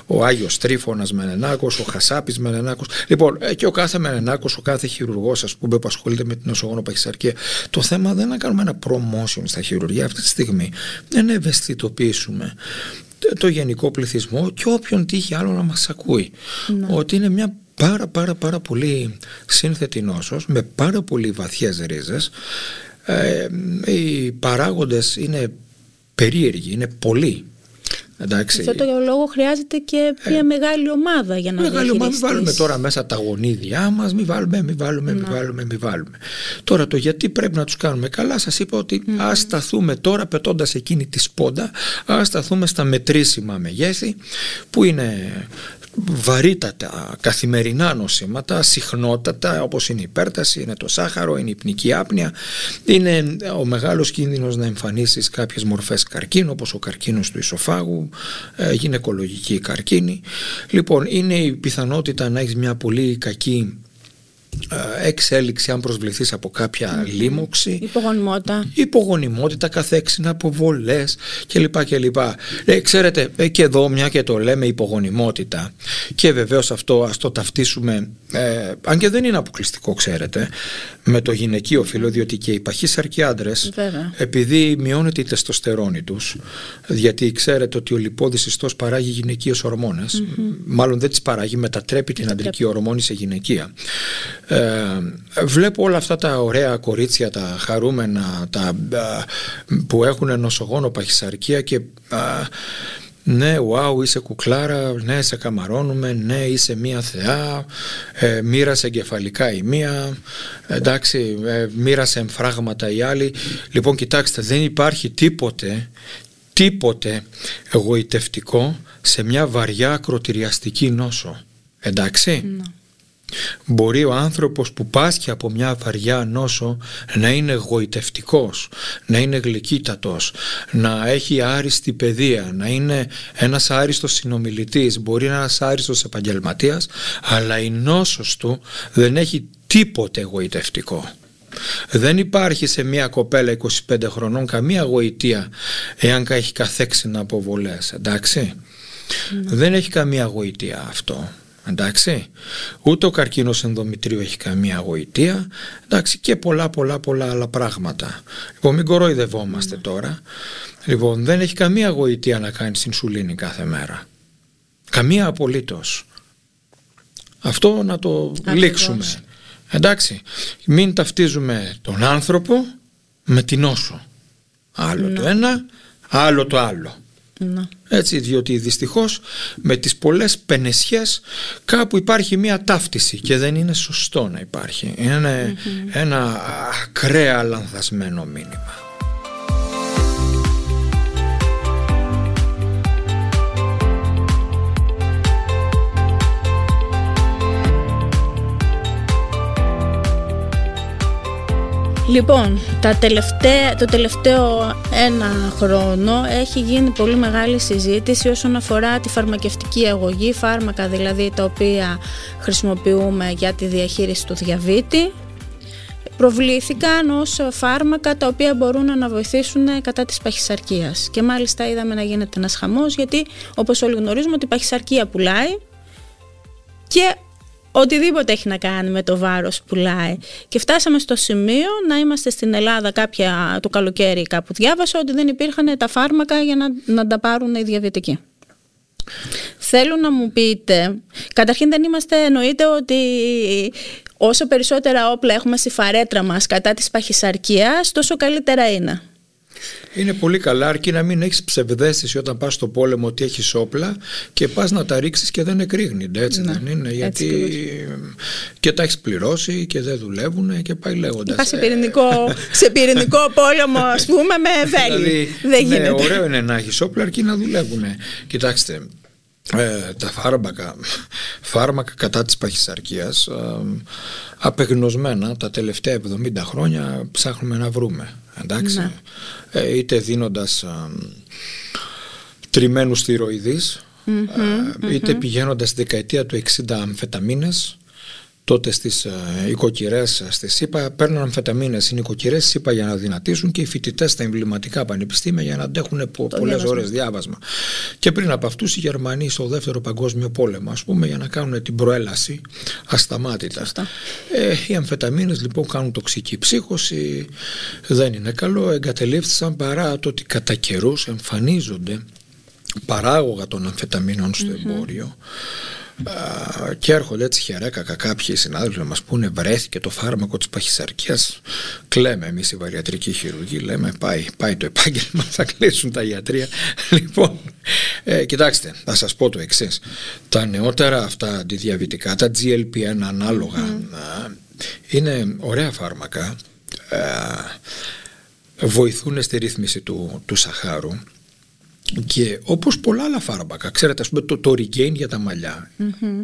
ο Άγιος Τρίφωνας Μενενάκος, ο Χασάπης Μενενάκος. Λοιπόν, ε, και ο κάθε Μενενάκος, ο κάθε χειρουργός, ας πούμε, που ασχολείται με την νοσογόνο παχυσαρκία. Το θέμα δεν είναι να κάνουμε ένα promotion στα χειρουργία αυτή τη στιγμή, δεν να ευαισθητοποιήσουμε το γενικό πληθυσμό και όποιον τύχει άλλο να μας ακούει. Ναι. Ότι είναι μια πάρα πάρα πάρα πολύ σύνθετη νόσος με πάρα πολύ βαθιές ρίζες. Ε, οι παράγοντες είναι περίεργοι, είναι πολλοί. Εντάξει. Αυτό το λόγο χρειάζεται και μια ε, μεγάλη ομάδα για να Μεγάλη ομάδα, μην βάλουμε τώρα μέσα τα γονίδια μας, μην βάλουμε, μην βάλουμε, μην βάλουμε, μην βάλουμε. Τώρα το γιατί πρέπει να τους κάνουμε καλά, σας είπα ότι mm. ας σταθούμε τώρα πετώντας εκείνη τη σπόντα, ας σταθούμε στα μετρήσιμα μεγέθη που είναι βαρύτατα καθημερινά νοσήματα, συχνότατα όπως είναι η υπέρταση, είναι το σάχαρο, είναι η πνική άπνοια, είναι ο μεγάλος κίνδυνος να εμφανίσεις κάποιες μορφές καρκίνου όπως ο καρκίνος του ισοφάγου, ε, γυναικολογική καρκίνη. Λοιπόν, είναι η πιθανότητα να έχεις μια πολύ κακή ε, εξέλιξη αν προσβληθείς από κάποια mm. λίμωξη. Υπογονιμότητα. Υπογονιμότητα καθέξινα αποβολές κλπ κλπ. Ε, ξέρετε ε, και εδώ μια και το λέμε υπογονιμότητα. Και βεβαίως αυτό ας το ταυτίσουμε ε, αν και δεν είναι αποκλειστικό ξέρετε με το γυναικείο φύλλο διότι και οι παχύσαρκοι άντρες, επειδή μειώνεται η τεστοστερόνη τους γιατί ξέρετε ότι ο λιπόδης ιστός παράγει γυναικείες μάλλον δεν τις παράγει μετατρέπει την αντρική ορμόνη σε γυναικεία ε, βλέπω όλα αυτά τα ωραία κορίτσια τα χαρούμενα τα, που έχουν νοσογόνο παχυσαρκία και ναι, wow, είσαι κουκλάρα, ναι, σε καμαρώνουμε, ναι, είσαι μία θεά, ε, μοίρασε εγκεφαλικά η μία, εντάξει, ε, μοίρασε εμφράγματα η άλλη. Λοιπόν, κοιτάξτε, δεν υπάρχει τίποτε, τίποτε εγωιτευτικό σε μια βαριά ακροτηριαστική νόσο. Εντάξει. Ναι. Μπορεί ο άνθρωπος που πάσχει από μια βαριά νόσο να είναι εγωιτευτικός, να είναι γλυκύτατος, να έχει άριστη παιδεία, να είναι ένας άριστος συνομιλητής, μπορεί να είναι ένας άριστος επαγγελματίας, αλλά η νόσος του δεν έχει τίποτε εγωιτευτικό. Δεν υπάρχει σε μια κοπέλα 25 χρονών καμία γοητεία εάν έχει καθέξινα αποβολές, εντάξει. Ναι. Δεν έχει καμία γοητεία αυτό. Εντάξει, ούτε ο καρκίνος ενδομητρίου έχει καμία γοητεία εντάξει, και πολλά πολλά πολλά άλλα πράγματα. Λοιπόν, μην κοροϊδευόμαστε mm. τώρα. Λοιπόν, δεν έχει καμία γοητεία να κάνεις ινσουλίνη κάθε μέρα. Καμία απολύτως. Αυτό να το Ακριβώς. λήξουμε. Εντάξει, μην ταυτίζουμε τον άνθρωπο με την όσο. Άλλο το ναι. ένα, άλλο το άλλο. Να. Έτσι, διότι δυστυχώς με τις πολλές πενεσιές κάπου υπάρχει μια ταύτιση και δεν είναι σωστό να υπάρχει. Είναι ένα ακραία λανθασμένο μήνυμα. Λοιπόν, τα τελευταία, το τελευταίο ένα χρόνο έχει γίνει πολύ μεγάλη συζήτηση όσον αφορά τη φαρμακευτική αγωγή, φάρμακα δηλαδή τα οποία χρησιμοποιούμε για τη διαχείριση του διαβήτη. Προβλήθηκαν ως φάρμακα τα οποία μπορούν να βοηθήσουν κατά της παχυσαρκίας. Και μάλιστα είδαμε να γίνεται ένας χαμός γιατί όπως όλοι γνωρίζουμε ότι η παχυσαρκία πουλάει και οτιδήποτε έχει να κάνει με το βάρος πουλάει. Και φτάσαμε στο σημείο να είμαστε στην Ελλάδα κάποια το καλοκαίρι κάπου διάβασα ότι δεν υπήρχαν τα φάρμακα για να, να τα πάρουν οι διαβητικοί. Θέλω να μου πείτε, καταρχήν δεν είμαστε, εννοείται ότι όσο περισσότερα όπλα έχουμε στη φαρέτρα μας κατά της παχυσαρκίας, τόσο καλύτερα είναι. Είναι πολύ καλά, αρκεί να μην έχεις ψευδέστηση όταν πας στο πόλεμο ότι έχεις όπλα και πας να τα ρίξεις και δεν εκρήγνεται. Έτσι Ναι, δεν είναι. Γιατί ακριβώς. και τα έχεις πληρώσει και δεν δουλεύουν και πάει λέγοντας. Πας σε πυρηνικό, σε πυρηνικό πόλεμο, ας πούμε, με βέλη. δεν ναι, γίνεται. ωραίο είναι να έχεις όπλα αρκεί να δουλεύουν. Κοιτάξτε, ε, τα φάρμακα, φάρμακα κατά της παχυσαρκίας ε, απεγνωσμένα τα τελευταία 70 χρόνια ψάχνουμε να βρούμε εντάξει Ναι. ε, είτε δίνοντας ε, τριμμένους θηροειδείς ε, είτε πηγαίνοντας στη δεκαετία του 60 αμφεταμίνες τότε στις ε, οικοκυρές στη ΣΥΠΑ παίρνουν αμφεταμίνες είναι οικοκυρές ΣΥΠΑ για να δυνατήσουν και οι φοιτητές στα εμβληματικά πανεπιστήμια για να αντέχουν πο, πολλές διάβασμα. ώρες διάβασμα και πριν από αυτούς οι Γερμανοί στο δεύτερο παγκόσμιο πόλεμο ας πούμε για να κάνουν την προέλαση ασταμάτητα Σωστά. ε, οι αμφεταμίνες λοιπόν κάνουν τοξική ψύχωση δεν είναι καλό εγκατελείφθησαν παρά το ότι κατά καιρούς εμφανίζονται παράγωγα των αμφεταμίνων στο εμπόριο Α, και έρχονται έτσι χερέκακα κάποιοι συνάδελφοι να μας πούνε βρέθηκε το φάρμακο της παχυσαρκίας κλαίμε εμείς οι βαριατρικοί χειρουργοί λέμε πάει, πάει το επάγγελμα θα κλείσουν τα ιατρία λοιπόν ε, κοιτάξτε θα σας πω το εξής. Τα νεότερα αυτά αντιδιαβητικά τα GLP-1 ανάλογα α, είναι ωραία φάρμακα ε, βοηθούν στη ρύθμιση του, του σαχάρου και όπως πολλά άλλα φάρμακα, ξέρετε, ας πούμε το, το Regain για τα μαλλια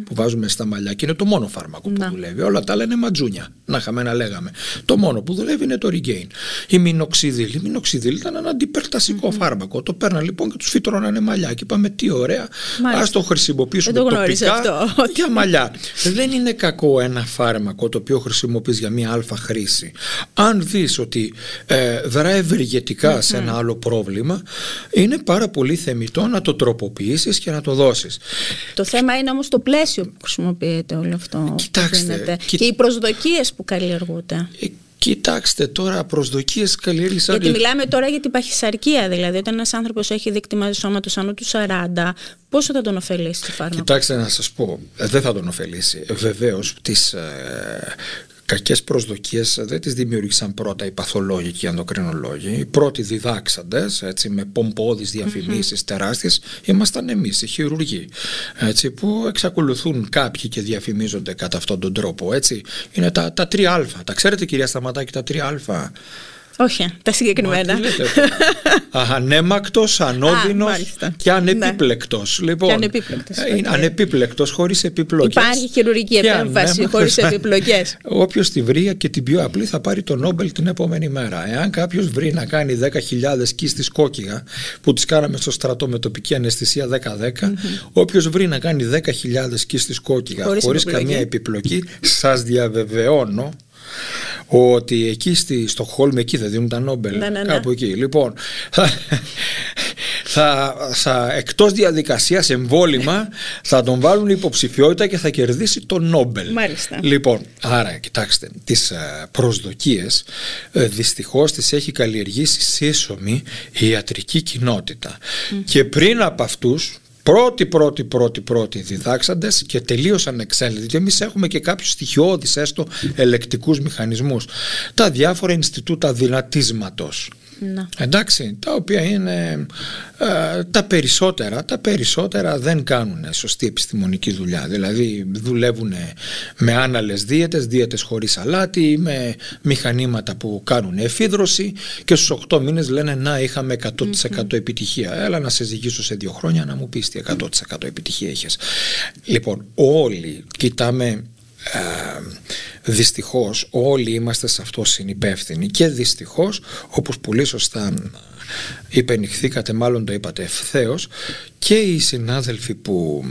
που βάζουμε στα μαλλιά και είναι το μόνο φάρμακο που Να. δουλεύει. Όλα τα άλλα είναι ματζούνια, να είχαμε να λέγαμε. Το μόνο που δουλεύει είναι το Regain. Η μινοξιδίλ. Η μινοξιδίλ ήταν ένα αντιπερτασικό φάρμακο. Το παίρναν λοιπόν και τους φυτρώνανε μαλλιά και είπαμε τι ωραία, Μάλιστα. ας το χρησιμοποιήσουμε Δεν το γνώριζα τοπικά αυτό. για μαλλιά. Δεν είναι κακό ένα φάρμακο το οποίο χρησιμοποιείς για μία αλφα χρήση. Αν δεις ότι ε, δρά ευεργετικά σε ένα άλλο πρόβλημα, είναι πάρα πολύ θεμητό να το τροποποιήσεις και να το δώσεις. Το θέμα είναι όμως το πλαίσιο που χρησιμοποιείται όλο αυτό. που Κοιτάξτε, γίνεται. κοι- Και οι προσδοκίες που καλλιεργούνται. Ε, κοιτάξτε τώρα, προσδοκίες καλλιέργησαν... Γιατί μιλάμε τώρα για την παχυσαρκία, δηλαδή όταν ένας άνθρωπος έχει δίκτυμα σώματος άνω του 40, πόσο θα τον ωφελήσει το φάρμακο; Κοιτάξτε να σας πω, ε, δεν θα τον ωφελήσει. Ε, Βεβαίως, τις ε, κακές προσδοκίες δεν τις δημιούργησαν πρώτα οι παθολόγοι και οι ενδοκρινολόγοι. Οι πρώτοι διδάξαντες, έτσι, με πομπώδεις διαφημίσεις τεράστιες, ήμασταν εμείς, οι χειρουργοί, έτσι, που εξακολουθούν κάποιοι και διαφημίζονται κατά αυτόν τον τρόπο. Έτσι. Είναι τα, τα 3α. Τα ξέρετε κυρία Σταματάκη τα 3α. Όχι, τα συγκεκριμένα. Μα τι λέτε τώρα. Αναίμακτος, ανώδυνος μάλιστα. και ανεπίπλεκτος. Λοιπόν, Και ανεπίπλεκτος, ε, Είναι οκ. ανεπίπλεκτος χωρίς επιπλοκές. Υπάρχει χειρουργική Και επέμβαση ανέμακτος. χωρίς επιπλοκές. Όποιος τη βρει και την πιο απλή θα πάρει το Νόμπελ την επόμενη μέρα. Εάν κάποιος βρει να κάνει 10.000 κίστης κόκκιγα που τις κάναμε στο στρατό με τοπική αναισθησία 10-10, όποιος βρει να κάνει 10.000 κίστης κόκκιγα Χωρίς χωρίς, επιπλοκή. καμία επιπλοκή, σας διαβεβαιώνω ότι εκεί στη Στοχόλμη εκεί δεν δίνουν τα Νόμπελ. Ναι, ναι, ναι. Κάπου εκεί. Λοιπόν, θα, θα, θα εκτός διαδικασίας εμβόλυμα θα τον βάλουν υποψηφιότητα και θα κερδίσει το Νόμπελ. Μάλιστα. Λοιπόν, άρα κοιτάξτε, τις ε, προσδοκίες ε, δυστυχώς τις έχει καλλιεργήσει σύσσωμη η ιατρική κοινότητα. Και πριν από αυτούς πρώτοι πρώτοι πρώτοι πρώτοι διδάξαντες και τελείωσαν εξέλιξη και εμείς έχουμε και κάποιους στοιχειώδεις έστω ελεκτικούς μηχανισμούς. Τα διάφορα Ινστιτούτα δυνατίσματος Να. Εντάξει, τα οποία είναι ε, τα περισσότερα, τα περισσότερα δεν κάνουν σωστή επιστημονική δουλειά. Δηλαδή δουλεύουν με άναλες δίαιτες, δίαιτες χωρίς αλάτι, με μηχανήματα που κάνουν εφίδρωση και στους 8 μήνες λένε να είχαμε 100% επιτυχία. Έλα να σε ζυγίσω σε δύο χρόνια να μου πεις τι 100% επιτυχία είχες. Λοιπόν, όλοι κοιτάμε ε, δυστυχώς όλοι είμαστε σε αυτό συνυπεύθυνοι και δυστυχώς όπως πολύ σωστά υπενηχθήκατε μάλλον το είπατε ευθέως και οι συνάδελφοι που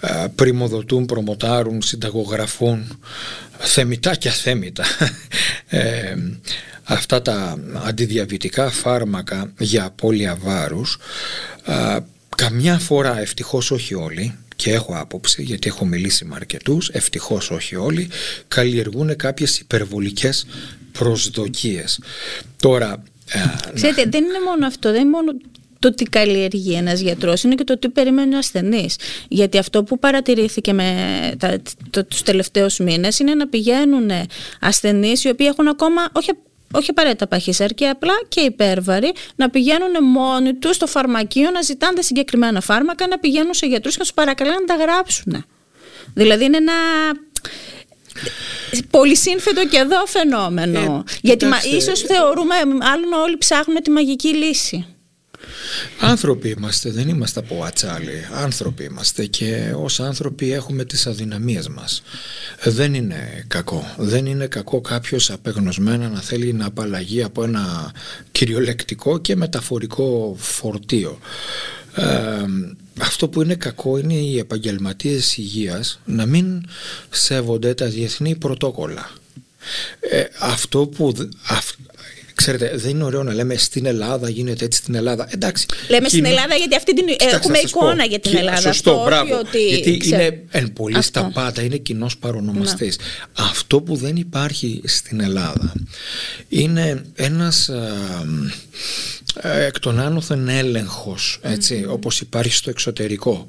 ε, πρημοδοτούν, προμοτάρουν, συνταγογραφούν θεμητά και αθέμητα ε, αυτά τα αντιδιαβητικά φάρμακα για απώλεια βάρους ε, καμιά φορά ευτυχώς όχι όλοι και έχω άποψη γιατί έχω μιλήσει με αρκετούς, ευτυχώς όχι όλοι, καλλιεργούν κάποιες υπερβολικές προσδοκίες. Τώρα... ε, Ξέρετε, δεν είναι μόνο αυτό, δεν είναι μόνο το τι καλλιεργεί ένας γιατρός, είναι και το τι περιμένει ο ασθενής. Γιατί αυτό που παρατηρήθηκε με τα, το, τους τελευταίους μήνες είναι να πηγαίνουν ασθενείς οι οποίοι έχουν ακόμα, όχι όχι απαραίτητα παχυσαρκία, απλά και υπέρβαροι, να πηγαίνουν μόνοι τους στο φαρμακείο να ζητάνε συγκεκριμένα φάρμακα, να πηγαίνουν σε γιατρούς και να τους παρακαλάνε να τα γράψουν. Δηλαδή είναι ένα πολύ σύνθετο και εδώ φαινόμενο. Ε, Γιατί μα, κοιτάξτε, ίσως θεωρούμε, άλλων όλοι ψάχνουν τη μαγική λύση. Άνθρωποι είμαστε, δεν είμαστε από ατσάλι. Άνθρωποι είμαστε και ως άνθρωποι έχουμε τις αδυναμίες μας. Δεν είναι κακό. Δεν είναι κακό κάποιος απεγνωσμένα να θέλει να απαλλαγεί από ένα κυριολεκτικό και μεταφορικό φορτίο. Ε, αυτό που είναι κακό είναι οι επαγγελματίες υγείας να μην σέβονται τα διεθνή πρωτόκολλα. Ε, αυτό που δ- αυ- Ξέρετε, δεν είναι ωραίο να λέμε στην Ελλάδα γίνεται έτσι στην Ελλάδα. Εντάξει. Λέμε στην κοινό- Ελλάδα γιατί αυτή την Κοιτάξτε, έχουμε να σας πω. εικόνα για την Και- Ελλάδα. Σωστό, Αυτό, όχι μπράβο. ότι Γιατί ξέρω. είναι εν πολύ στα Αυτό. πάντα, είναι κοινός παρονομαστής. Αυτό που δεν υπάρχει στην Ελλάδα είναι ένας α, ε, εκ των άνωθεν έλεγχος, έτσι, όπως υπάρχει στο εξωτερικό.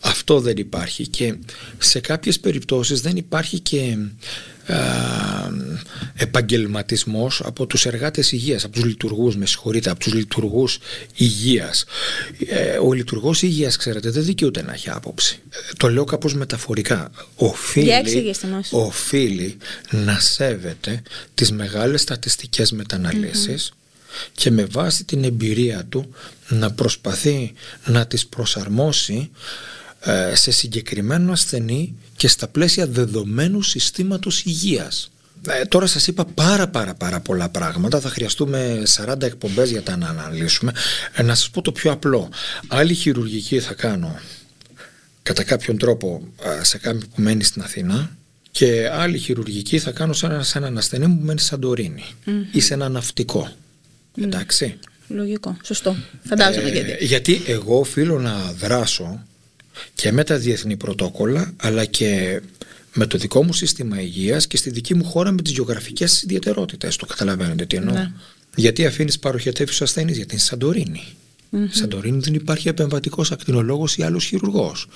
Αυτό δεν υπάρχει και σε κάποιες περιπτώσεις δεν υπάρχει και α, επαγγελματισμός από τους εργάτες υγείας, από τους λειτουργούς, με συγχωρείτε, από τους λειτουργούς υγείας. Ε, ο λειτουργός υγείας, ξέρετε, δεν δικαιούται να έχει άποψη. Ε, το λέω κάπως μεταφορικά. Για Οφείλει, εξηγήστε μας. οφείλει να σέβεται τις μεγάλες στατιστικές μεταναλύσεις και με βάση την εμπειρία του να προσπαθεί να τις προσαρμόσει ε, σε συγκεκριμένο ασθενή και στα πλαίσια δεδομένου συστήματος υγείας. Ε, τώρα σας είπα πάρα πάρα πάρα πολλά πράγματα, θα χρειαστούμε 40 εκπομπές για τα να αναλύσουμε. Ε, να σας πω το πιο απλό. Άλλη χειρουργική θα κάνω κατά κάποιον τρόπο ε, σε κάποιον που μένει στην Αθήνα και άλλη χειρουργική θα κάνω σε, ένα, σε έναν ασθενή που μένει στη Σαντορίνη ή σε ένα ναυτικό. Εντάξει. Λογικό. Σωστό. Φαντάζομαι Ε, γιατί. γιατί εγώ οφείλω να δράσω και με τα διεθνή πρωτόκολλα αλλά και με το δικό μου σύστημα υγείας και στη δική μου χώρα με τις γεωγραφικές ιδιαιτερότητες. Το καταλαβαίνετε τι εννοώ. Ναι. Γιατί αφήνεις παροχετεύεις ασθενείς, γιατί είναι Σαντορίνη. Στη Σαντορίνη δεν υπάρχει επεμβατικός ακτινολόγος ή άλλος χειρουργός.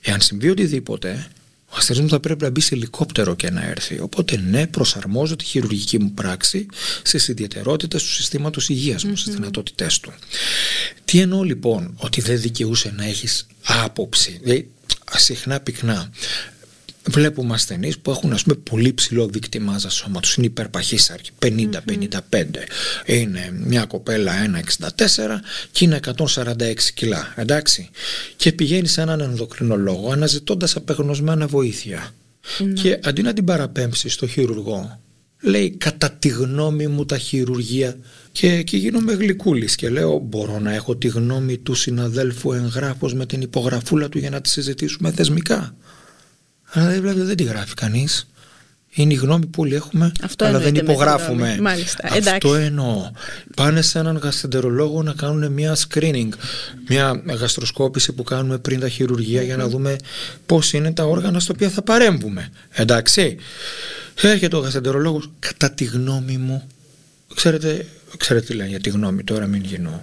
Εάν συμβεί οτιδήποτε, ο ασθενής μου θα πρέπει να μπει σε ελικόπτερο και να έρθει. Οπότε ναι, προσαρμόζω τη χειρουργική μου πράξη στις ιδιαιτερότητες του συστήματος υγείας μου, στις δυνατότητές του. Τι εννοώ λοιπόν, ότι δεν δικαιούσε να έχεις άποψη; Δηλαδή, συχνά πυκνά βλέπουμε ασθενείς που έχουν ας πούμε πολύ ψηλό δείκτη μάζας σώματος. Είναι υπερπαχύσαρκοι, 50-55. Είναι μια κοπέλα 1,64 και είναι 146 κιλά. Εντάξει. Και πηγαίνει σε έναν ενδοκρινολόγο αναζητώντας απεγνωσμένα βοήθεια. Και αντί να την παραπέμψεις στο χειρουργό, λέει κατά τη γνώμη μου τα χειρουργία και εκεί γίνομαι γλυκούλης και λέω μπορώ να έχω τη γνώμη του συναδέλφου εγγράφος με την υπογραφούλα του για να τη συζητήσουμε θεσμικά. Αλλά δεν, βλέπετε, δεν τη γράφει κανείς. Είναι η γνώμη που όλοι έχουμε, Αυτό αλλά δεν εννοείται με τη υπογράφουμε. γνώμη. Μάλιστα, Αυτό εντάξει. εννοώ. Πάνε σε έναν γαστεντερολόγο να κάνουν μια screening, μια γαστροσκόπηση που κάνουμε πριν τα χειρουργία για να δούμε πώς είναι τα όργανα στα οποία θα παρέμβουμε. Εντάξει. Έρχεται ο γαστεντερολόγος, κατά τη γνώμη μου, ξέρετε, ξέρετε τι λένε για τη γνώμη τώρα, μην γίνω.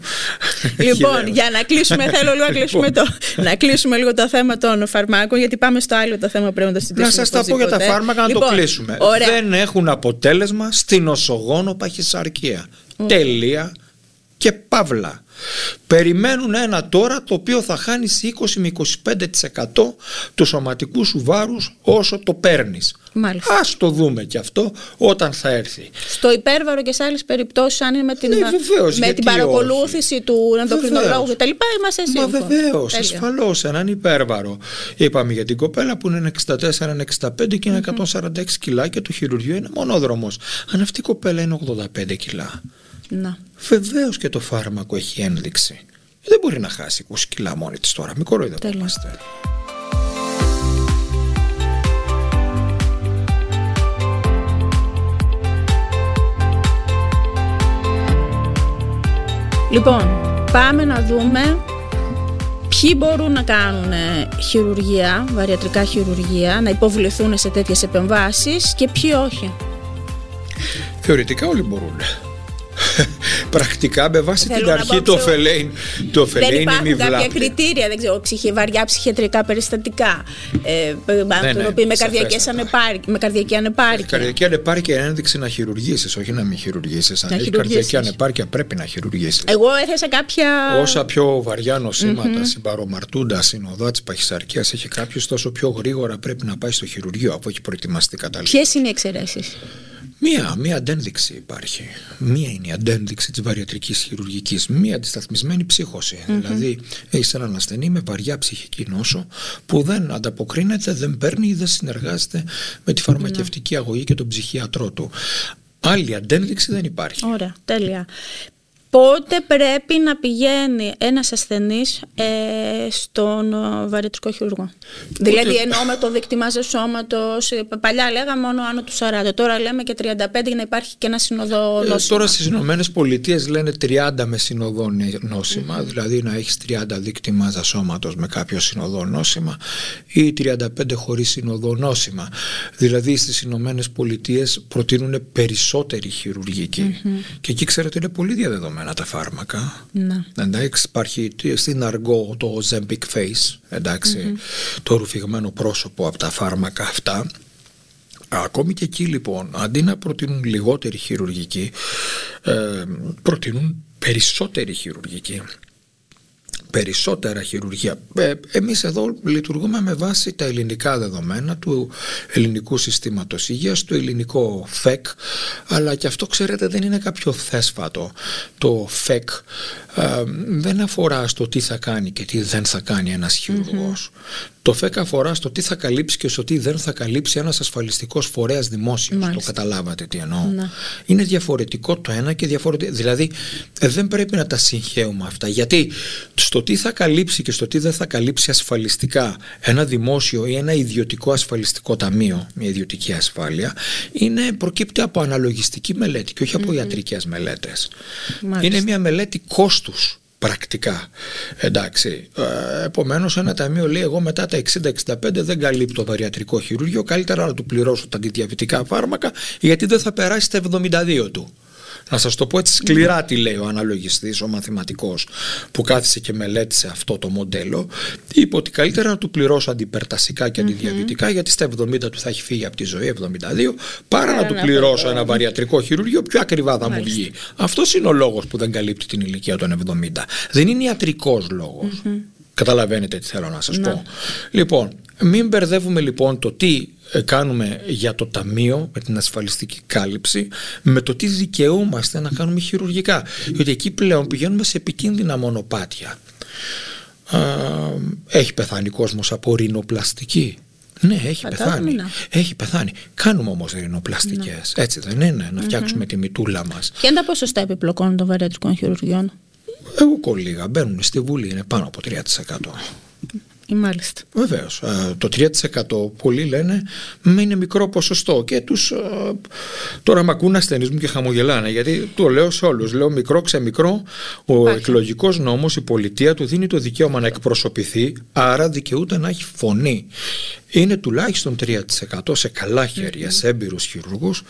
Λοιπόν, Γελαίος. για να κλείσουμε, θέλω λίγο να κλείσουμε, Λοιπόν. το, να κλείσουμε λίγο το θέμα των φαρμάκων, γιατί πάμε στο άλλο το θέμα που πρέπει να το συζητήσουμε. Να σας τα πω για τα οπωσδήποτε. φάρμακα να Λοιπόν, το κλείσουμε. Ωραία. Δεν έχουν αποτέλεσμα στην οσογόνο παχυσαρκία. Τελεία και παύλα. Περιμένουν ένα τώρα το οποίο θα χάνεις 20 με 25% τους σωματικούς σου βάρους όσο το παίρνεις. Μάλιστα. Ας το δούμε και αυτό όταν θα έρθει. Στο υπέρβαρο και σε άλλες περιπτώσεις, αν είναι με την, Ναι, βεβαίως, με γιατί την παρακολούθηση του ενδοκρινολόγου Βεβαίως. κτλ. Είμαστε Μα σύμφωνοι. βεβαίως, Τέλεια. ασφαλώς, έναν υπέρβαρο. Είπαμε για την κοπέλα που είναι 64-65 και είναι 146 κιλά και το χειρουργείο είναι μονόδρομος. Αν αυτή η κοπέλα είναι 85 κιλά, Να. βεβαίως και το φάρμακο έχει ένδειξη. Δεν μπορεί να χάσει 20 κιλά μόνη της τώρα. Μην κοροϊδευόμαστε. Λοιπόν, πάμε να δούμε ποιοι μπορούν να κάνουν ε, χειρουργία, βαριατρικά χειρουργία, να υποβληθούν σε τέτοιες επεμβάσεις και ποιοι όχι. Θεωρητικά όλοι μπορούν. Πρακτικά με βάση Θέλω την να αρχή πω, το ξέρω, φελέιν, το Δεν φελέιν υπάρχουν μη κάποια βλάπτει. κριτήρια, δεν ξέρω, ψυχη, βαριά ψυχιατρικά περιστατικά. Ε, άνθρωποι με, καρδιακές σαφέστατα. ανεπάρκεια, με καρδιακή ανεπάρκεια. Καρδιακή ανεπάρκεια είναι ένδειξη να χειρουργήσεις, όχι να μην χειρουργήσεις. Αν Να έχει χειρουργήσεις. καρδιακή ανεπάρκεια, πρέπει να χειρουργήσεις. Εγώ έθεσα κάποια. Όσα πιο βαριά νοσήματα, συμπαρομαρτούντα, συνοδά της παχυσαρκίας έχει κάποιος, τόσο πιο γρήγορα πρέπει να πάει στο χειρουργείο αφού έχει προετοιμαστεί κατάλληλα. Ποιες είναι οι εξαιρέσεις; Μία, μία αντένδειξη υπάρχει. Μία είναι η αντένδειξη της βαριατρικής χειρουργικής. Μία αντισταθμισμένη ψύχωση. Δηλαδή, έχεις έναν ασθενή με βαριά ψυχική νόσο που δεν ανταποκρίνεται, δεν παίρνει ή δεν συνεργάζεται με τη φαρμακευτική αγωγή και τον ψυχιατρό του. Άλλη αντένδειξη δεν υπάρχει. Ωραία, τέλεια. Πότε πρέπει να πηγαίνει ένας ασθενής ε, στον ε, βαρετρικό χειρουργό; Δηλαδή εννοώ με το δίκτυ μάζα σώματος, ε, παλιά λέγαμε μόνο άνω του 40, τώρα λέμε και 35 για να υπάρχει και ένα συνοδό Ε, νόσημα. τώρα στις Ηνωμένες Πολιτείες λένε 30 με συνοδό νε- νόσημα, δηλαδή να έχεις 30 δίκτυ μάζα σώματος με κάποιο συνοδό νόσημα ή 35 χωρίς συνοδό νόσημα. Δηλαδή στις Ηνωμένες Πολιτείες προτείνουν περισσότερη χειρουργική. Και εκεί ξέρετε είναι πολύ διαδεδομένα τα φάρμακα. Ναι. Εντάξει, υπάρχει τι- στην αργό το Zempic Face, ενταξει το ρουφηγμένο πρόσωπο από τα φάρμακα αυτά. Ακόμη και εκεί λοιπόν, αντί να προτείνουν λιγότερη χειρουργική, ε, προτείνουν περισσότερη χειρουργική. Περισσότερα χειρουργία. Ε, εμείς εδώ λειτουργούμε με βάση τα ελληνικά δεδομένα του ελληνικού συστήματος υγείας, το ελληνικό ΦΕΚ, αλλά και αυτό ξέρετε δεν είναι κάποιο θέσφατο. Το ΦΕΚ ε, δεν αφορά στο τι θα κάνει και τι δεν θα κάνει ένας χειρουργός. Το ΦΕΚ αφορά στο τι θα καλύψει και στο τι δεν θα καλύψει ένας ασφαλιστικός φορέας δημόσιος. Το Μάλιστα. καταλάβατε τι εννοώ. Ναι. Είναι διαφορετικό το ένα και διαφορετικό. Δηλαδή ε, δεν πρέπει να τα συγχαίουμε αυτά. Γιατί στο τι θα καλύψει και στο τι δεν θα καλύψει ασφαλιστικά ένα δημόσιο ή ένα ιδιωτικό ασφαλιστικό ταμείο, μια ιδιωτική ασφάλεια, είναι, προκύπτει από αναλογιστική μελέτη και όχι από ιατρικές μελέτες. Μάλιστα. Είναι μια μελέτη κόστους πρακτικά. Εντάξει. Ε, Επομένως, ένα ταμείο λέει: Εγώ μετά τα 60-65 δεν καλύπτω βαριατρικό χειρούργιο. Καλύτερα να του πληρώσω τα αντιδιαβητικά φάρμακα, γιατί δεν θα περάσει τα 72 του. Να σας το πω έτσι σκληρά τι λέει ο αναλογιστής, ο μαθηματικός που κάθισε και μελέτησε αυτό το μοντέλο είπε ότι καλύτερα να του πληρώσω αντιπερτασικά και αντιδιαβητικά γιατί στα 70 του θα έχει φύγει από τη ζωή 72 παρά να του να πληρώσω το- ένα βαριατρικό χειρούργιο πιο ακριβά θα μου Μάλιστα. βγει. Αυτός είναι ο λόγος που δεν καλύπτει την ηλικία των 70. Δεν είναι ιατρικός λόγος. Καταλαβαίνετε τι θέλω να σας Ναι. πω. Λοιπόν, μην μπερδεύουμε λοιπόν το τι ε, κάνουμε για το ταμείο με την ασφαλιστική κάλυψη με το τι δικαιούμαστε να κάνουμε χειρουργικά. Γιατί εκεί πλέον πηγαίνουμε σε επικίνδυνα μονοπάτια. Α, έχει πεθάνει κόσμος από ρινοπλαστική; Ναι, έχει Φαντάζομαι πεθάνει. να. Έχει πεθάνει. Κάνουμε όμως ρινοπλαστικές. Έτσι δεν είναι, να φτιάξουμε τη μητούλα μας. Ποια είναι τα ποσοστά επιπλοκών των βαρετρικών χειρουργιών; Εγώ κολλήγα, μπαίνουν στη Βουλή, είναι πάνω από 3%. Ή μάλιστα. Βεβαίως. Το 3% πολλοί λένε «Μ, είναι μικρό ποσοστό. Και τους. Τώρα με ακούν ασθενείς μου και χαμογελάνε. Γιατί το λέω σε όλους. Λέω μικρό, ξεμικρό. Ο Υπάρχει. εκλογικός νόμος, η πολιτεία του δίνει το δικαίωμα να εκπροσωπηθεί. Άρα δικαιούται να έχει φωνή. Είναι τουλάχιστον 3% σε καλά χέρια, σε έμπειρους χειρουργούς.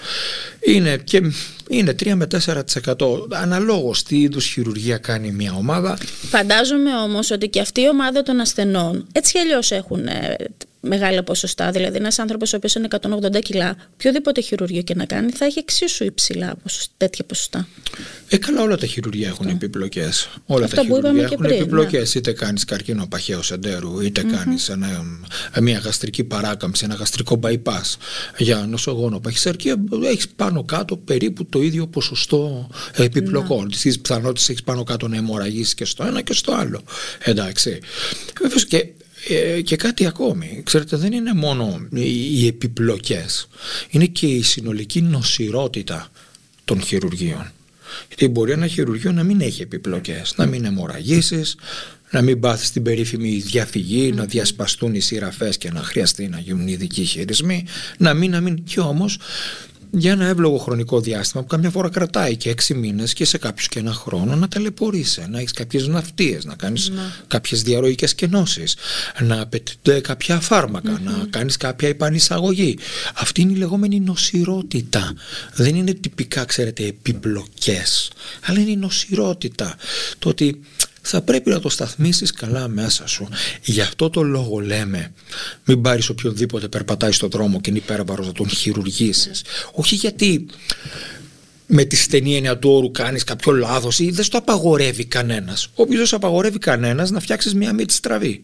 Είναι, και είναι 3 με 4% αναλόγως τι είδους χειρουργία κάνει μια ομάδα. Φαντάζομαι όμως ότι και αυτή η ομάδα των ασθενών έτσι κι αλλιώς έχουν ε, μεγάλα ποσοστά. Δηλαδή, ένας άνθρωπος ο οποίος είναι 180 κιλά, οποιοδήποτε χειρουργείο και να κάνει, θα έχει εξίσου υψηλά ποσοστά, τέτοια ποσοστά. Ε, καλά, όλα τα χειρουργεία έχουν επιπλοκές. Όλα Αυτό τα που είπαμε χειρουργεία και έχουν πριν, επιπλοκές. ναι. Είτε κάνεις καρκίνο παχαίου εντέρου, είτε κάνεις ένα, μια γαστρική παράκαμψη, ένα γαστρικό bypass για νοσογόνο παχυσαρκία. Έχεις πάνω κάτω περίπου το ίδιο ποσοστό επιπλοκών. Ναι. Στι πιθανότητες έχεις πάνω κάτω να αιμορραγήσεις και στο ένα και στο άλλο. Εντάξει. Βεβαίως και ε, και κάτι ακόμη, ξέρετε δεν είναι μόνο οι, οι επιπλοκές, είναι και η συνολική νοσηρότητα των χειρουργείων. Γιατί μπορεί ένα χειρουργείο να μην έχει επιπλοκές, να μην αιμορραγήσεις, να μην πάθει την περίφημη διαφυγή, να διασπαστούν οι σειραφές και να χρειαστεί να γίνουν ειδικοί χειρισμοί, να μην, να μην. Και όμως για ένα εύλογο χρονικό διάστημα που καμιά φορά κρατάει και έξι μήνες και σε κάποιους και ένα χρόνο να ταλαιπωρείσαι, να έχεις κάποιες ναυτίες, να κάνεις Ναι. κάποιες διαρροικές κενώσεις, να απαιτούνται κάποια φάρμακα, να κάνεις κάποια επανεισαγωγή. Αυτή είναι η λεγόμενη νοσηρότητα. Δεν είναι τυπικά, ξέρετε, επιπλοκές, αλλά είναι η νοσηρότητα. Το ότι θα πρέπει να το σταθμίσεις καλά μέσα σου. Γι' αυτό το λόγο λέμε μην πάρεις οποιονδήποτε περπατάει στον δρόμο και είναι υπέρβαρος να τον χειρουργήσεις. Όχι γιατί με τη στενή έννοια του όρου κάνεις κάποιο λάθος ή δεν στο απαγορεύει κανένας. Όποιος δεν στο απαγορεύει κανένας να φτιάξεις μία μύτη στραβή.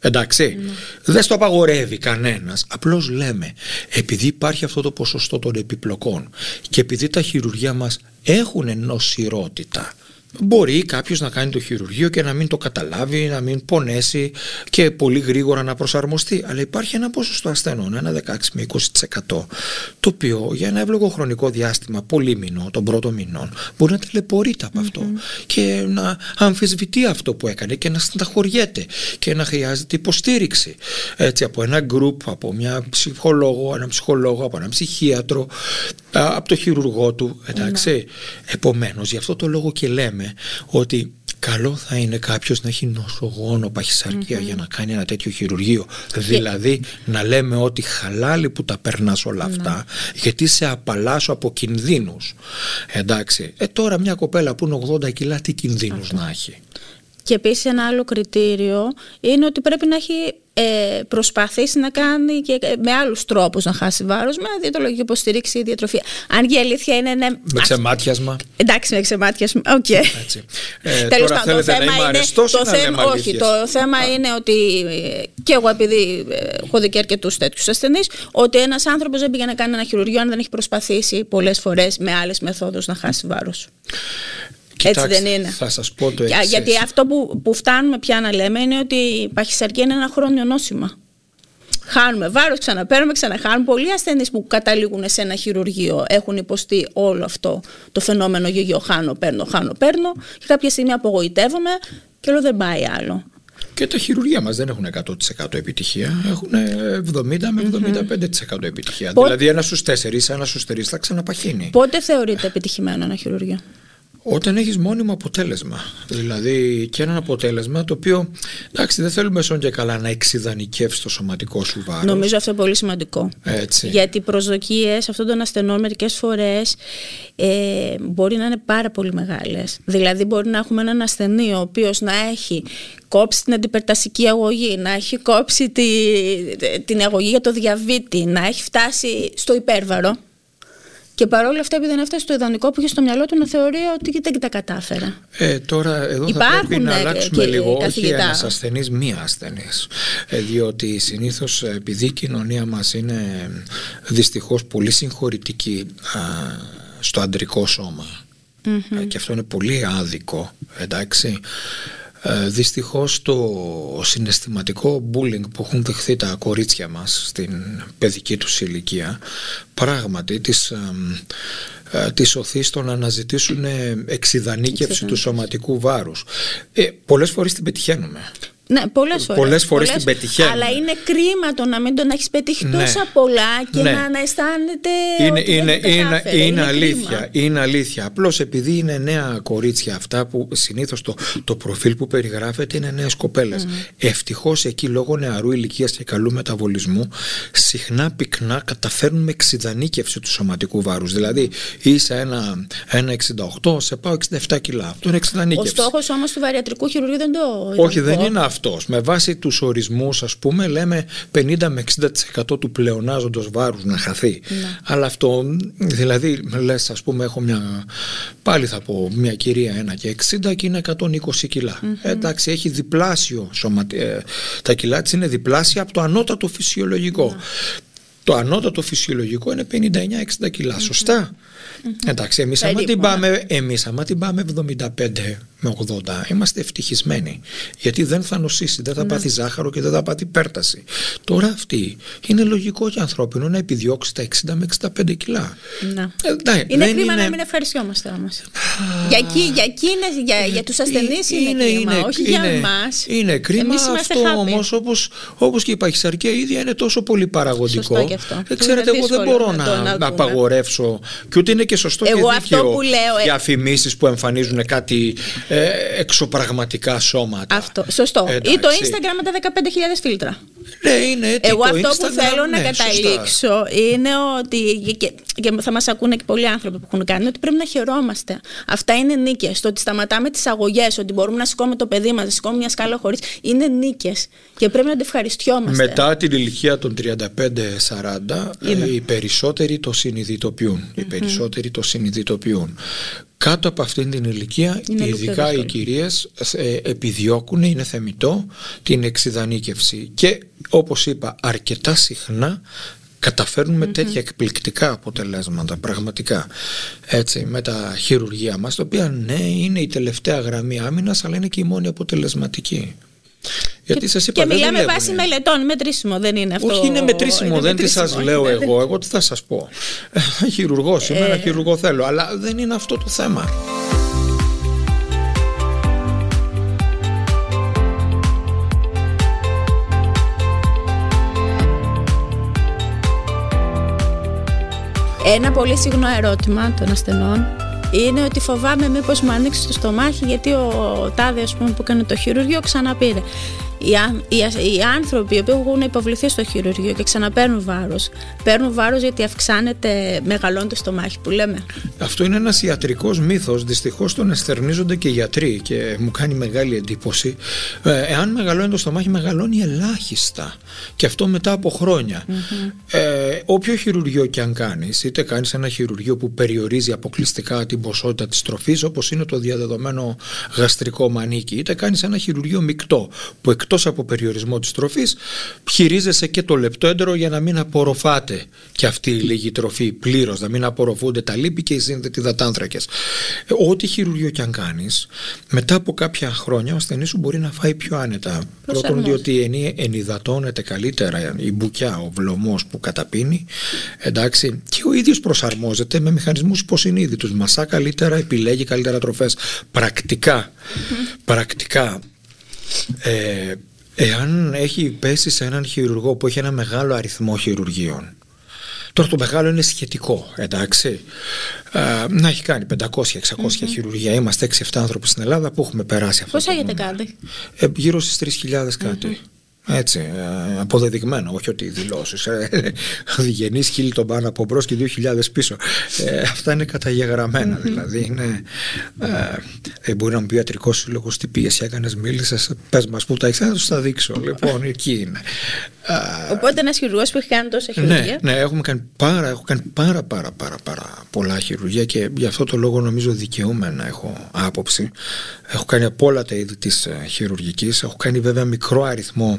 Εντάξει, δεν στο απαγορεύει κανένας. Απλώς λέμε, επειδή υπάρχει αυτό το ποσοστό των επιπλοκών και επειδή τα χειρουργεία μας έχουν νοσηρότητα, Μπορεί κάποιος να κάνει το χειρουργείο και να μην το καταλάβει, να μην πονέσει και πολύ γρήγορα να προσαρμοστεί. Αλλά υπάρχει ένα ποσοστό ασθενών, ένα 16 με 20% το οποίο για ένα εύλογο χρονικό διάστημα, πολύ μηνό, των πρώτων μηνών, μπορεί να ταλαιπωρείται από αυτό και να αμφισβητεί αυτό που έκανε και να στεναχωριέται και να χρειάζεται υποστήριξη. Έτσι, από ένα group, από μια ψυχολόγο, ένα ψυχολόγο, από ένα ψυχίατρο, α, από το χειρουργό του. Εντάξει. Επομένως, γι' αυτό το λόγο και λέμε ότι καλό θα είναι κάποιος να έχει νοσογόνο παχυσαρκία για να κάνει ένα τέτοιο χειρουργείο. Δηλαδή να λέμε ότι χαλάλι που τα περνάς όλα αυτά γιατί σε απαλλάσσω από κινδύνους. Εντάξει. Ε, τώρα μια κοπέλα που είναι 80 κιλά τι κινδύνους να έχει; Και επίσης ένα άλλο κριτήριο είναι ότι πρέπει να έχει ε, προσπαθήσει να κάνει και ε, με άλλους τρόπους να χάσει βάρος, με διαιτολογική υποστήριξη ή διατροφή. Αν και η αλήθεια είναι... Ναι, Με ξεμάτιασμα. Εντάξει, με ξεμάτιασμα. Οκ. Έτσι. Ε, Τέλος τώρα πάντων, το θέλετε να θέμα είμαι είναι. αρεστός ή Το να θέμα, λέμε όχι, αλήθειες; το θέμα είναι ότι ε, και εγώ, επειδή ε, έχω δει και αρκετούς τέτοιους ασθενείς, ότι ένας άνθρωπος δεν πήγε να κάνει ένα χειρουργείο αν δεν έχει προσπαθήσει πολλές φορές με άλλες μεθόδους να χάσει βάρος. Έτσι Κοιτάξτε, δεν είναι. Θα σας πω το Για- εξής. Γιατί αυτό που, που φτάνουμε πια να λέμε είναι ότι η παχυσαρκία είναι ένα χρόνιο νόσημα. Χάνουμε βάρος, ξαναπαίρνουμε, ξαναχάνουμε. Πολλοί ασθενείς που καταλήγουν σε ένα χειρουργείο έχουν υποστεί όλο αυτό το φαινόμενο γιο χάνω, παίρνω, χάνω, παίρνω και κάποια στιγμή απογοητεύομαι και λέω δεν πάει άλλο. Και τα χειρουργεία μας δεν έχουν 100% επιτυχία, έχουν 70 με 75% επιτυχία. Πο- Δηλαδή ένας στους τέσσερις, ένας στους τρεις θα ξαναπαχύνει. Πότε θεωρείται επιτυχημένο ένα χειρουργείο; Όταν έχεις μόνιμο αποτέλεσμα. Δηλαδή και ένα αποτέλεσμα το οποίο, εντάξει δεν θέλουμε σόν και καλά να εξειδανικεύσει το σωματικό σου βάρος. Νομίζω αυτό είναι πολύ σημαντικό. Έτσι. Γιατί οι προσδοκίες αυτών των ασθενών μερικές φορές ε, μπορεί να είναι πάρα πολύ μεγάλες. Δηλαδή μπορεί να έχουμε έναν ασθενή ο οποίος να έχει κόψει την αντιπερτασική αγωγή, να έχει κόψει τη, την αγωγή για το διαβήτη, να έχει φτάσει στο υπέρβαρο και παρόλα αυτά επειδή δεν έφτασε στο ιδανικό που είχε στο μυαλό του να θεωρεί ότι δεν τα κατάφερα. Ε, τώρα εδώ θα Υπάρχουν, πρέπει να ε, αλλάξουμε και λίγο όχι καθηγητά. ένας ασθενής, μία ασθενής. Ε, διότι συνήθως ε, επειδή η κοινωνία μας είναι δυστυχώς πολύ συγχωρητική α, στο αντρικό σώμα ε, και αυτό είναι πολύ άδικο, εντάξει. Ε, δυστυχώς το συναισθηματικό bullying που έχουν δεχθεί τα κορίτσια μας στην παιδική τους ηλικία πράγματι τις, ε, ε, τις οθεί στο να αναζητήσουν ε, εξειδανίκευση του σωματικού βάρους. Ε, πολλές φορές την πετυχαίνουμε. Ναι, πολλές φορές. Πολλές φορές την πετυχαίνουμε. Αλλά είναι κρίμα το να μην τον έχεις πετύχει Ναι. τόσα πολλά και Ναι. να, να αισθάνεται. Είναι, ότι είναι, δεν τα είναι, κατάφερε. είναι, αλήθεια. κρίμα. Είναι αλήθεια. Απλώς επειδή είναι νέα κορίτσια αυτά που συνήθως το, το προφίλ που περιγράφεται είναι νέες κοπέλες. Mm. Ευτυχώς εκεί λόγω νεαρού ηλικίας και καλού μεταβολισμού συχνά πυκνά καταφέρνουμε εξειδανίκευση του σωματικού βάρους. Δηλαδή είσαι ένα, ένα 68, σε πάω 67 κιλά. Αυτό είναι Ο εξειδανίκευση. στόχος όμως του βαριατρικού χειρουργείου δεν το. Όχι, δεν ιδανικό. είναι αυτό. Με βάση τους ορισμούς, ας πούμε, λέμε 50 με 60% του πλεονάζοντος βάρους να χαθεί. Ναι. Αλλά αυτό, δηλαδή, λες, ας πούμε, έχω μια. Πάλι θα πω, μια κυρία 1 και 60 και είναι 120 κιλα Ε, εντάξει, έχει διπλάσιο σωματι... ε, τα κιλά της είναι διπλάσια από το ανώτατο φυσιολογικό. Ναι. Το ανώτατο φυσιολογικό είναι 59-60 κιλά, σωστά; Εντάξει, εμείς άμα, την Περίπου, ναι. πάμε, εμείς άμα την πάμε 75 με με 80 είμαστε ευτυχισμένοι. Γιατί δεν θα νοσήσει, δεν θα Ναι. πάθει ζάχαρο και δεν θα πάθει πέρταση. Τώρα αυτή είναι λογικό και ανθρώπινο να επιδιώξει τα 60 με 65 κιλά. Ναι. Ε, ναι, Είναι δεν κρίμα να μην ευχαριστιόμαστε όμως. Για, εκεί, για, εκείνες, για, για τους ασθενείς είναι, κρίμα, όχι για είναι, εμάς. Είναι κρίμα Εμείς είμαστε αυτό happy. όμως όπως, όπως και η παχυσαρκία ίδια είναι τόσο πολύ παραγωγικό. Σωστό και αυτό. Ε, Που ξέρετε, είναι εγώ δεν δύσκολο μπορώ να να, το να να δούμε. απαγορεύσω και ούτε είναι και σωστό Εγώ και αυτό δίκαιο που λέω, ε- διαφημίσεις που εμφανίζουν κάτι ε, εξωπραγματικά σώματα. Αυτό. Σωστό. Ή Εντάξει. το Instagram με τα 15.000 φίλτρα. Ναι, είναι έτσι. Εγώ το αυτό που Instagram, θέλω να ναι, σωστά. καταλήξω είναι ότι. Και, και θα μας ακούνε και πολλοί άνθρωποι που έχουν κάνει, ότι πρέπει να χαιρόμαστε. Αυτά είναι νίκες. Το ότι σταματάμε τις αγωγές, ότι μπορούμε να σηκώνουμε το παιδί μας, να σηκώνουμε μια σκάλα χωρίς. είναι νίκες. Και πρέπει να το ευχαριστιόμαστε. Μετά την ηλικία των 35-40 ε, οι περισσότεροι το συνειδητοποιούν. Οι περισσότεροι το συνειδητοποιούν. Κάτω από αυτήν την ηλικία, Είναι λίγο πιο ειδικά οι δύσκολο. κυρίες ε, επιδιώκουν, είναι θεμητό, την εξειδανίκευση. Και όπως είπα, αρκετά συχνά καταφέρνουν με τέτοια εκπληκτικά αποτελέσματα, πραγματικά. Έτσι, με τα χειρουργία μας, τα οποία ναι, είναι η τελευταία γραμμή άμυνας, αλλά είναι και η μόνη αποτελεσματική. Γιατί σας είπα, και δεν μιλάμε δουλεύουνε. βάσει μελετών, μετρήσιμο δεν είναι αυτό. Όχι, είναι μετρήσιμο, είναι δεν τι σας μετρήσιμο, λέω είναι- εγώ. Εγώ τι θα σας πω. Χειρουργός είμαι, Ε. ένα χειρουργό θέλω. Αλλά δεν είναι αυτό το θέμα. Ένα πολύ συχνό ερώτημα των ασθενών είναι ότι φοβάμαι μήπως μου ανοίξει το στομάχι γιατί ο τάδε ας πούμε, που έκανε το χειρουργείο ξαναπήρε. Οι, άν- οι, ασ- οι άνθρωποι οι οποίοι έχουν υποβληθεί στο χειρουργείο και ξαναπαίρνουν βάρος, παίρνουν βάρος γιατί αυξάνεται, μεγαλώνει το στομάχι που λέμε. Αυτό είναι ένας ιατρικός μύθος. Δυστυχώς τον εστερνίζονται και οι γιατροί και μου κάνει μεγάλη εντύπωση. Ε, εάν μεγαλώνει το στομάχι, μεγαλώνει ελάχιστα. Και αυτό μετά από χρόνια. Ε, όποιο χειρουργείο και αν κάνεις, είτε κάνεις ένα χειρουργείο που περιορίζει αποκλειστικά την ποσότητα της τροφής, όπως είναι το διαδεδομένο γαστρικό μανίκι, είτε κάνεις ένα χειρουργείο μεικτό, που εκτός από περιορισμό της τροφής, χειρίζεσαι και το λεπτό για να μην απορροφάτε και αυτή η λίγη τροφή πλήρως, να μην απορροφούνται τα λίπη και οι σύνδετοι υδατάνθρακες. Ε, Ό,τι χειρουργείο και αν κάνεις, μετά από κάποια χρόνια ο ασθενής σου μπορεί να φάει πιο άνετα. Πρώτον Προσαρμόζεται. διότι ενι- ενυδατώνεται καλύτερα η μπουκιά, ο βλωμός που καταπίνει, εντάξει, και ο ίδιος προσαρμόζεται με μηχανισμούς υποσυνείδητους. Μασά καλύτερα, επιλέγει καλύτερα τροφές. Πρακτικά, πρακτικά, ε, εάν έχει πέσει σε έναν χειρουργό που έχει ένα μεγάλο αριθμό χειρουργείων, Τώρα το μεγάλο είναι σχετικό, εντάξει. Ε, να έχει κάνει 500-600 χειρουργία. Είμαστε 6-7 άνθρωποι στην Ελλάδα που έχουμε περάσει αυτό. Πώς το έχετε νούμερο. κάνει; Ε, γύρω στις 3.000 κατι Έτσι, ε, αποδεδειγμένο, όχι ότι δηλώσεις. Ε, Γεννής χίλι τον πάνω από μπρος και 2.000 πίσω. Ε, αυτά είναι καταγεγραμμένα, δηλαδή. Είναι, ε, ε, μπορεί να μου πει ο ιατρικός σύλλογος τι πίεση έκανες, μίλησες, πες μας που τα έχεις, θα τους τα δείξω. Λοιπόν, εκεί είναι. Ε, Οπότε ένας χειρουργός που έχει κάνει τόσα ναι, χειρουργία. ναι, έχουμε κάνει πάρα, έχω κάνει πάρα, πάρα, πάρα, πάρα πολλά χειρουργία και γι' αυτό το λόγο νομίζω δικαιούμαι να έχω άποψη. Έχω κάνει από όλα τα είδη της ε, χειρουργικής. Έχω κάνει βέβαια μικρό αριθμό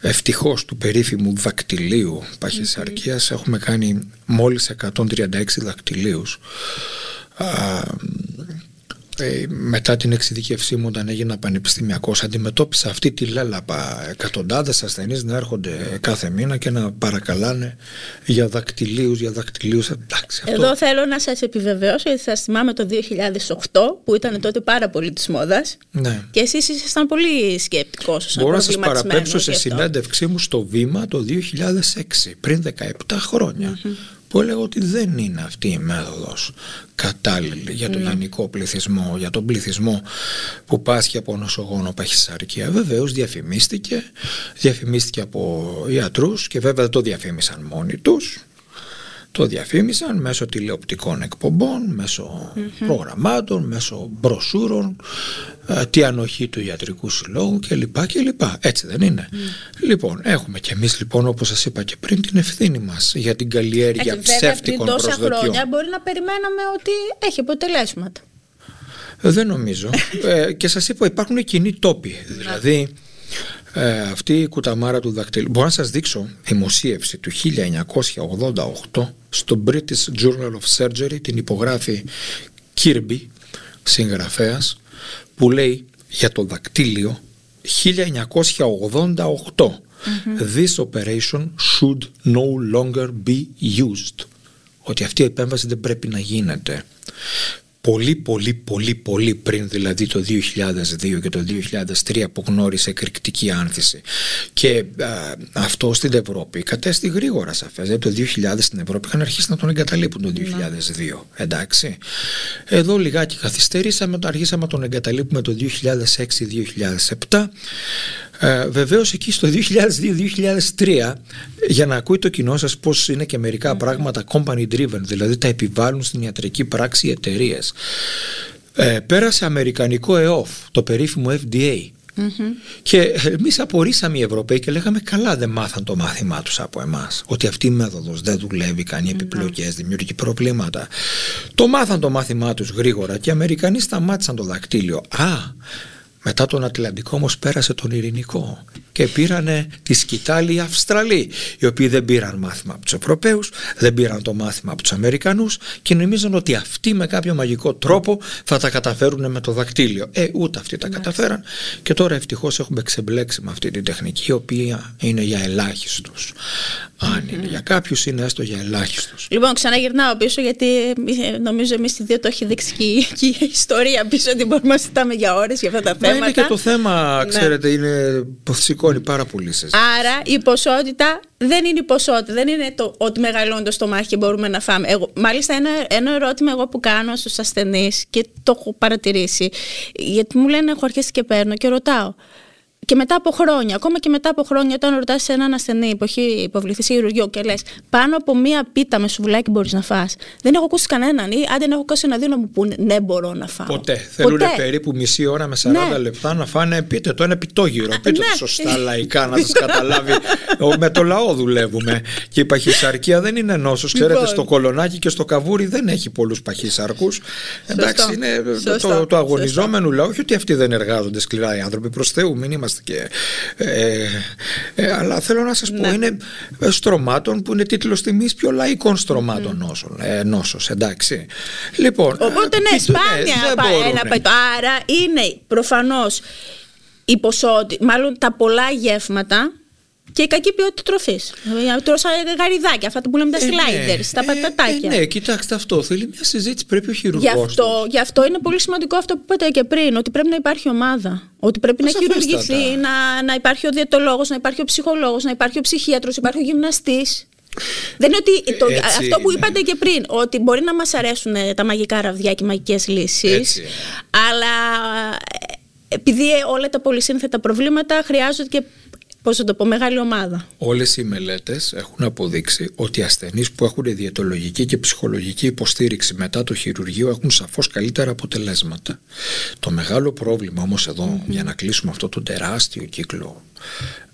ευτυχώς του περίφημου δακτυλίου παχυσαρκίας. Έχουμε κάνει μόλις 136 δακτυλίους. Α, ε, μετά την εξειδικευσή μου όταν έγινα πανεπιστημιακός αντιμετώπισα αυτή τη λέλαπα. Εκατοντάδες ασθενείς να έρχονται κάθε μήνα και να παρακαλάνε για δακτυλίους, για δακτυλίους. Εντάξει, αυτό Εδώ θέλω να σας επιβεβαιώσω γιατί θα θυμάμαι το 2008 που ήταν τότε πάρα πολύ της μόδας. Ναι. και εσείς ήσασταν πολύ σκεπτικός Μπορώ να σας προβληματισμένος παραπέμψω σε γι' αυτό. συνέντευξή μου στο Βήμα το 2006, πριν 17 χρόνια, που έλεγα ότι δεν είναι αυτή η μέθοδος κατάλληλη για τον γενικό πληθυσμό, για τον πληθυσμό που πάσχει από νοσογόνο παχυσαρκία. Βεβαίως διαφημίστηκε, διαφημίστηκε από ιατρούς και βέβαια δεν το διαφήμισαν μόνοι τους. Το διαφήμισαν μέσω τηλεοπτικών εκπομπών, μέσω προγραμμάτων, μέσω μπροσούρων, ε, τη ανοχή του ιατρικού συλλόγου κλπ. κλπ. Έτσι δεν είναι. Λοιπόν, έχουμε κι εμείς λοιπόν όπως σας είπα και πριν την ευθύνη μας για την καλλιέργεια Έτσι, βέβαια πριν ψεύτικων τόσα προσδοκιών. χρόνια μπορεί να περιμέναμε ότι έχει αποτελέσματα. Ε, Δεν νομίζω. ε, και σας είπα υπάρχουν κοινοί τόποι. Δηλαδή ε, αυτή η κουταμάρα του δακτυλίου. Μπορώ να σας δείξω δημοσίευση του 1988 στο British Journal of Surgery την υπογράφει Kirby, συγγραφέας που λέει για το δακτύλιο 1988 This operation should no longer be used. Ότι αυτή η επέμβαση δεν πρέπει να γίνεται πολύ πολύ πολύ πολύ πριν δηλαδή το 2002 και το 2003 που γνώρισε εκρηκτική άνθηση. Και αυτό στην Ευρώπη κατέστη γρήγορα σαφές δηλαδή το 2000 στην Ευρώπη είχαν αρχίσει να τον εγκαταλείπουν το 2002 ναι. εντάξει. Εδώ λιγάκι καθυστερήσαμε αρχίσαμε να τον εγκαταλείπουμε το 2006-2007 ε, Βεβαίως εκεί στο 2002-2003 για να ακούει το κοινό σας πώς είναι και μερικά πράγματα company driven, δηλαδή τα επιβάλλουν στην ιατρική πράξη οι εταιρείες. Ε, πέρασε αμερικανικό ΕΟΦ, το περίφημο FDA. Και εμείς απορρίσαμε οι Ευρωπαίοι και λέγαμε καλά δεν μάθαν το μάθημά τους από εμάς. Ότι αυτή η μέθοδος δεν δουλεύει, κάνει επιπλοκές, δημιουργεί προβλήματα. Το μάθαν το μάθημά τους γρήγορα και οι Αμερικανοί σταμάτησαν το δακτύλιο. Α, μετά τον Ατλαντικό όμως πέρασε τον Ειρηνικό και πήρανε τη σκητάλη οι Αυστραλοί, οι οποίοι δεν πήραν μάθημα από τους Ευρωπαίους, δεν πήραν το μάθημα από τους Αμερικανούς και νομίζαν ότι αυτοί με κάποιο μαγικό τρόπο θα τα καταφέρουν με το δακτύλιο. Ε, ούτε αυτοί τα καταφέραν και τώρα ευτυχώς έχουμε ξεμπλέξει με αυτή την τεχνική, η οποία είναι για ελάχιστους. Αν είναι για κάποιους, είναι έστω για ελάχιστους. Λοιπόν, ξαναγυρνάω πίσω, γιατί ε, νομίζω εμείς οι δύο το έχει δείξει και η ιστορία πίσω ότι μπορούμε να συζητάμε για ώρες για αυτά τα θέματα. Μα είναι και το θέμα, ναι. ξέρετε, είναι σηκώνει πάρα πολύ σε Άρα η ποσότητα δεν είναι η ποσότητα, δεν είναι το ότι μεγαλώνει το στομάχι και μπορούμε να φάμε. Εγώ, μάλιστα, ένα, ένα ερώτημα εγώ που κάνω στους ασθενείς και το έχω παρατηρήσει, γιατί μου λένε έχω αρχίσει και παίρνω και ρωτάω και μετά από χρόνια, ακόμα και μετά από χρόνια, όταν ρωτάς έναν ασθενή που έχει υποβληθεί σε χειρουργείο και λες πάνω από μία πίτα με σουβλάκι μπορείς να φας δεν έχω ακούσει κανέναν ή αν δεν έχω ακούσει ένα δύο να μου πούνε ναι, μπορώ να φάω. Ποτέ. Ποτέ. Θέλουν περίπου μισή ώρα με 40 ναι. λεπτά να φάνε, πείτε το, ένα πιτόγυρο. Πείτε ναι. το σωστά λαϊκά να σας καταλάβει. με το λαό δουλεύουμε. Και η παχυσαρκία δεν είναι νόσος. Ξέρετε, λοιπόν. στο κολονάκι και στο καβούρι δεν έχει πολλούς παχυσαρκούς. Εντάξει, είναι το, το αγωνιζόμενο λαό. Όχι ότι αυτοί δεν εργάζονται σκληρά οι άνθρωποι. Προς Θεού, μην είμαστε και, ε, ε, αλλά θέλω να σας πω ναι. είναι στρωμάτων που είναι τίτλος τιμής πιο λαϊκών στρωμάτων mm. νόσων, ε, νόσος, εντάξει. Λοιπόν, Οπότε ναι, σπάνια ναι, ένα πετώ. Άρα είναι προφανώς η ποσότητα, μάλλον τα πολλά γεύματα και η κακή ποιότητα τροφής. Τρώσα γαριδάκια, αυτά που λέμε τα σλάιντερ, τα ε, πατατάκια. Ε, ναι, κοιτάξτε αυτό. Θέλει μια συζήτηση. Πρέπει ο χειρουργός. Γι, αυτό, γι' αυτό είναι πολύ σημαντικό αυτό που είπατε και πριν, ότι πρέπει να υπάρχει ομάδα. Ότι πρέπει να χειρουργηθεί, να, να υπάρχει ο διαιτολόγος, να υπάρχει ο ψυχολόγος, να υπάρχει ο ψυχίατρος, να υπάρχει ο γυμναστής. Δεν είναι ότι το, αυτό που είπατε και πριν, ότι μπορεί να μας αρέσουν τα μαγικά ραβδιά και οι μαγικές λύσεις, αλλά ε, επειδή όλα τα πολυσύνθετα προβλήματα χρειάζονται και πώς θα το πω, μεγάλη ομάδα. Όλες οι μελέτες έχουν αποδείξει ότι οι ασθενείς που έχουν διαιτολογική και ψυχολογική υποστήριξη μετά το χειρουργείο έχουν σαφώς καλύτερα αποτελέσματα. Το μεγάλο πρόβλημα όμως για να κλείσουμε αυτό το τεράστιο κύκλο,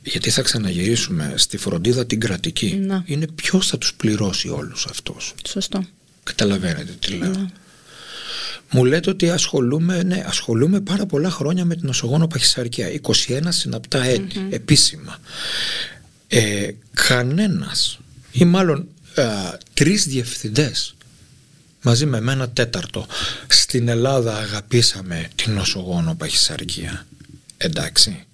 γιατί θα ξαναγυρίσουμε στη φροντίδα την κρατική, να. είναι ποιος θα τους πληρώσει όλους αυτούς. Σωστό. Καταλαβαίνετε τι λέω. Να. Μου λέτε ότι ασχολούμαι, ναι, ασχολούμαι πάρα πολλά χρόνια με την νοσογόνο παχυσαρκία. 21 συναπτά επίσημα. Ε, κανένας ή μάλλον ε, τρεις διευθυντές μαζί με ένα τέταρτο στην Ελλάδα αγαπήσαμε την νοσογόνο παχυσαρκία. Εντάξει.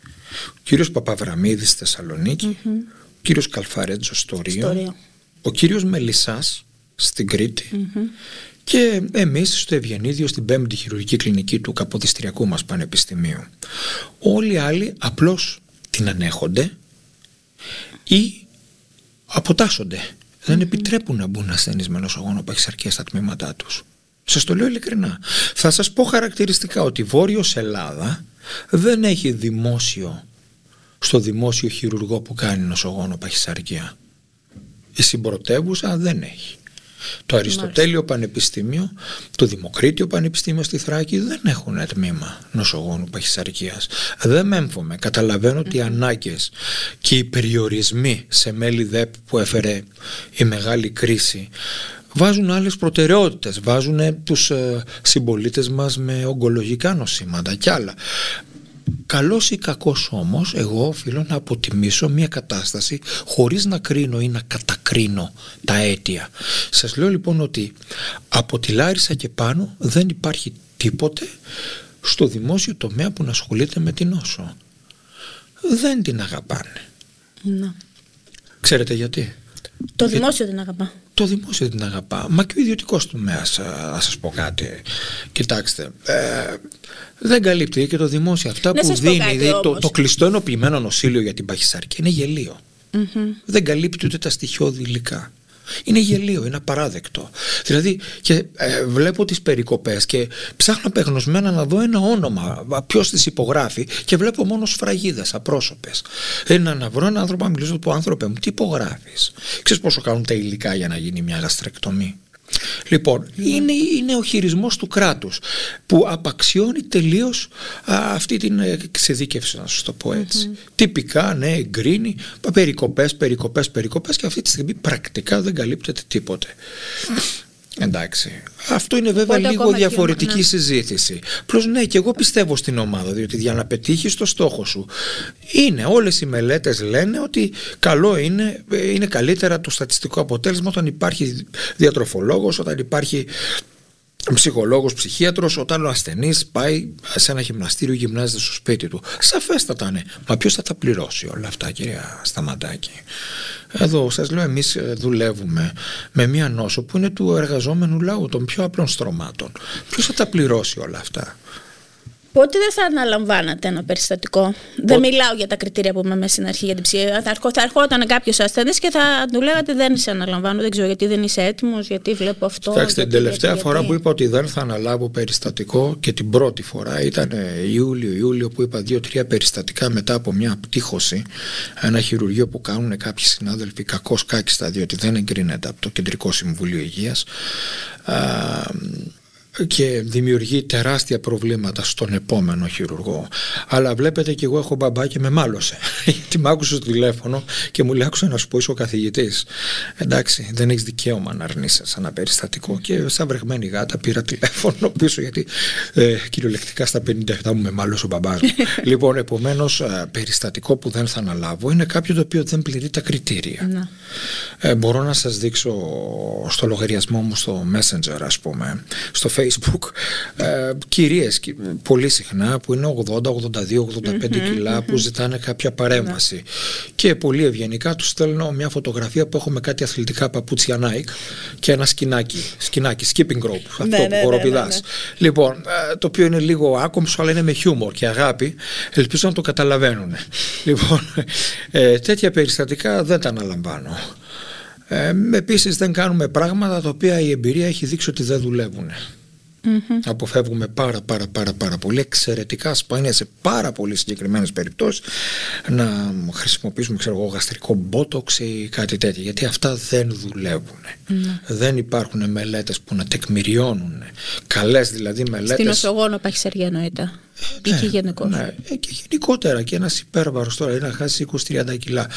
Ο κύριος Παπαβραμίδης στη θεσσαλονικη ο κύριος Καλφαρέτζος στο Ρίο, ο κύριος Μελισσάς στην Κρήτη και εμείς στο Ευγενίδιο στην πέμπτη χειρουργική κλινική του Καποδιστριακού μας Πανεπιστημίου. Όλοι οι άλλοι απλώς την ανέχονται ή αποτάσσονται. Δεν επιτρέπουν να μπουν ασθενείς με νοσογόνο παχυσαρκία στα τμήματά τους. Σας το λέω ειλικρινά. Θα σας πω χαρακτηριστικά ότι Βόρειος Ελλάδα δεν έχει δημόσιο στο δημόσιο χειρουργό που κάνει νοσογόνο παχυσαρκία. Η συμπρωτεύουσα δεν έχει. Το Αριστοτέλειο Πανεπιστήμιο, το Δημοκρίτιο Πανεπιστήμιο στη Θράκη δεν έχουν τμήμα νοσογόνου παχυσαρκίας. Δεν μέμφωμαι. Καταλαβαίνω ότι οι ανάγκες και οι περιορισμοί σε μέλη ΔΕΠ που έφερε η μεγάλη κρίση βάζουν άλλες προτεραιότητες, βάζουν τους ε, συμπολίτες μας με ογκολογικά νοσήματα και άλλα. Καλός ή κακός όμως εγώ οφείλω να αποτιμήσω μια κατάσταση χωρίς να κρίνω ή να κατακρίνω τα αίτια. Σας λέω λοιπόν ότι από τη Λάρισα και πάνω δεν υπάρχει τίποτε στο δημόσιο τομέα που να ασχολείται με την νόσο. Δεν την αγαπάνε. Να. Ξέρετε γιατί; Το δημόσιο την αγαπά. Το δημόσιο την αγαπά. Μα και ο ιδιωτικός τομέα, να σας πω κάτι. Κοιτάξτε. Ε, δεν καλύπτει και το δημόσιο. Αυτά Να που σας πω δίνει. κάτι δηλαδή, το, όμως. το κλειστό ενοποιημένο νοσήλιο για την παχυσαρκία είναι γελίο. Δεν καλύπτει ούτε τα στοιχειώδη υλικά. Είναι γελίο, είναι απαράδεκτο. Δηλαδή, και ε, βλέπω τις περικοπές και ψάχνω απεγνωσμένα να δω ένα όνομα, ποιος τις υπογράφει και βλέπω μόνο σφραγίδες απρόσωπες. Είναι να βρω έναν άνθρωπο να μιλήσω του πω, άνθρωπε μου, τι υπογράφεις; Ξέρεις πόσο κάνουν τα υλικά για να γίνει μια γαστρεκτομή; Λοιπόν, είναι, είναι ο χειρισμός του κράτους που απαξιώνει τελείως α, αυτή την ε, εξειδίκευση, να σας το πω έτσι. Τυπικά, ναι, εγκρίνει, πα- περικοπές, περικοπές, περικοπές και αυτή τη στιγμή πρακτικά δεν καλύπτεται τίποτε. Εντάξει. Αυτό είναι βέβαια Οπότε λίγο ακόμα και- διαφορετική ναι. συζήτηση. Plus ναι, και εγώ πιστεύω στην ομάδα, διότι για να πετύχεις το στόχο σου είναι, όλες οι μελέτες λένε ότι καλό είναι, ε, είναι καλύτερα το στατιστικό αποτέλεσμα όταν υπάρχει διατροφολόγος, όταν υπάρχει ψυχολόγος, ψυχίατρος, όταν ο ασθενής πάει σε ένα γυμναστήριο γυμνάζεται στο σπίτι του. Σαφέστατα ναι. Μα ποιος θα τα πληρώσει όλα αυτά κυρία Σταματάκη; Εδώ σας λέω εμείς ε, δουλεύουμε με μια νόσο που είναι του εργαζόμενου λαού, των πιο απλών στρωμάτων. Ποιος θα τα πληρώσει όλα αυτά; Πότε δεν θα αναλαμβάνατε ένα περιστατικό; Δεν μιλάω για τα κριτήρια που είπαμε στην αρχή για την ψυχή. Θα, ερχό, θα ερχόταν κάποιος ασθενής και θα του λέγατε Δεν σε αναλαμβάνω. Δεν ξέρω γιατί δεν είσαι έτοιμος, γιατί βλέπω αυτό. Κοιτάξτε, την γιατί, τελευταία γιατί, φορά γιατί. που είπα ότι δεν θα αναλάβω περιστατικό και την πρώτη φορά ήταν ε, Ιούλιο-Ιούλιο που είπα δύο-τρία περιστατικά μετά από μια πτύχωση. Ένα χειρουργείο που κάνουν κάποιοι συνάδελφοι κακώ κάκιστα διότι δεν εγκρίνεται από το Κεντρικό Συμβουλίο Υγείας Α, και δημιουργεί τεράστια προβλήματα στον επόμενο χειρουργό. Αλλά βλέπετε και εγώ έχω μπαμπά και με μάλωσε. Γιατί μ' άκουσε στο τηλέφωνο και μου λέει: Άκουσα να σου πω, είσαι ο καθηγητής. Εντάξει, δεν έχεις δικαίωμα να αρνείσαι ένα περιστατικό. Και σαν βρεγμένη γάτα πήρα τηλέφωνο πίσω, γιατί ε, κυριολεκτικά στα 57 μου με μάλωσε ο μπαμπάς μου. λοιπόν, επομένως, περιστατικό που δεν θα αναλάβω είναι κάποιο το οποίο δεν πληρεί τα κριτήρια. Να. Ε, μπορώ να σας δείξω στο λογαριασμό μου στο Messenger ας πούμε, στο Facebook ε, κυρίες κι- πολύ συχνά που είναι 80, 82, 85 κιλά που ζητάνε κάποια παρέμβαση και πολύ ευγενικά τους στέλνω μια φωτογραφία που έχω με κάτι αθλητικά παπούτσια Nike και ένα σκινάκι, σκινάκι skipping rope, αυτό Ναι, που ναι, ναι, χοροπηδάς. ναι, Λοιπόν, ε, το οποίο είναι λίγο άκομψο αλλά είναι με χιούμορ και αγάπη. Ελπίζω να το καταλαβαίνουν. λοιπόν, ε, τέτοια περιστατικά δεν τα αναλαμβάνω. Ε, επίσης δεν κάνουμε πράγματα τα οποία η εμπειρία έχει δείξει ότι δεν δουλεύουν. Αποφεύγουμε πάρα πάρα πάρα πάρα πολύ εξαιρετικά σπάνια σε πάρα πολύ συγκεκριμένες περιπτώσεις να χρησιμοποιήσουμε ξέρω εγώ γαστρικό μπότοξ ή κάτι τέτοιο γιατί αυτά δεν δουλεύουν. Δεν υπάρχουν μελέτες που να τεκμηριώνουν καλές δηλαδή μελέτες Στην οσογόνο παχυσαργία εννοείται. Ή και γενικώς. ναι, ε, και γενικότερα και ένας υπέρβαρος τώρα είναι να χάσει 20-30 κιλά.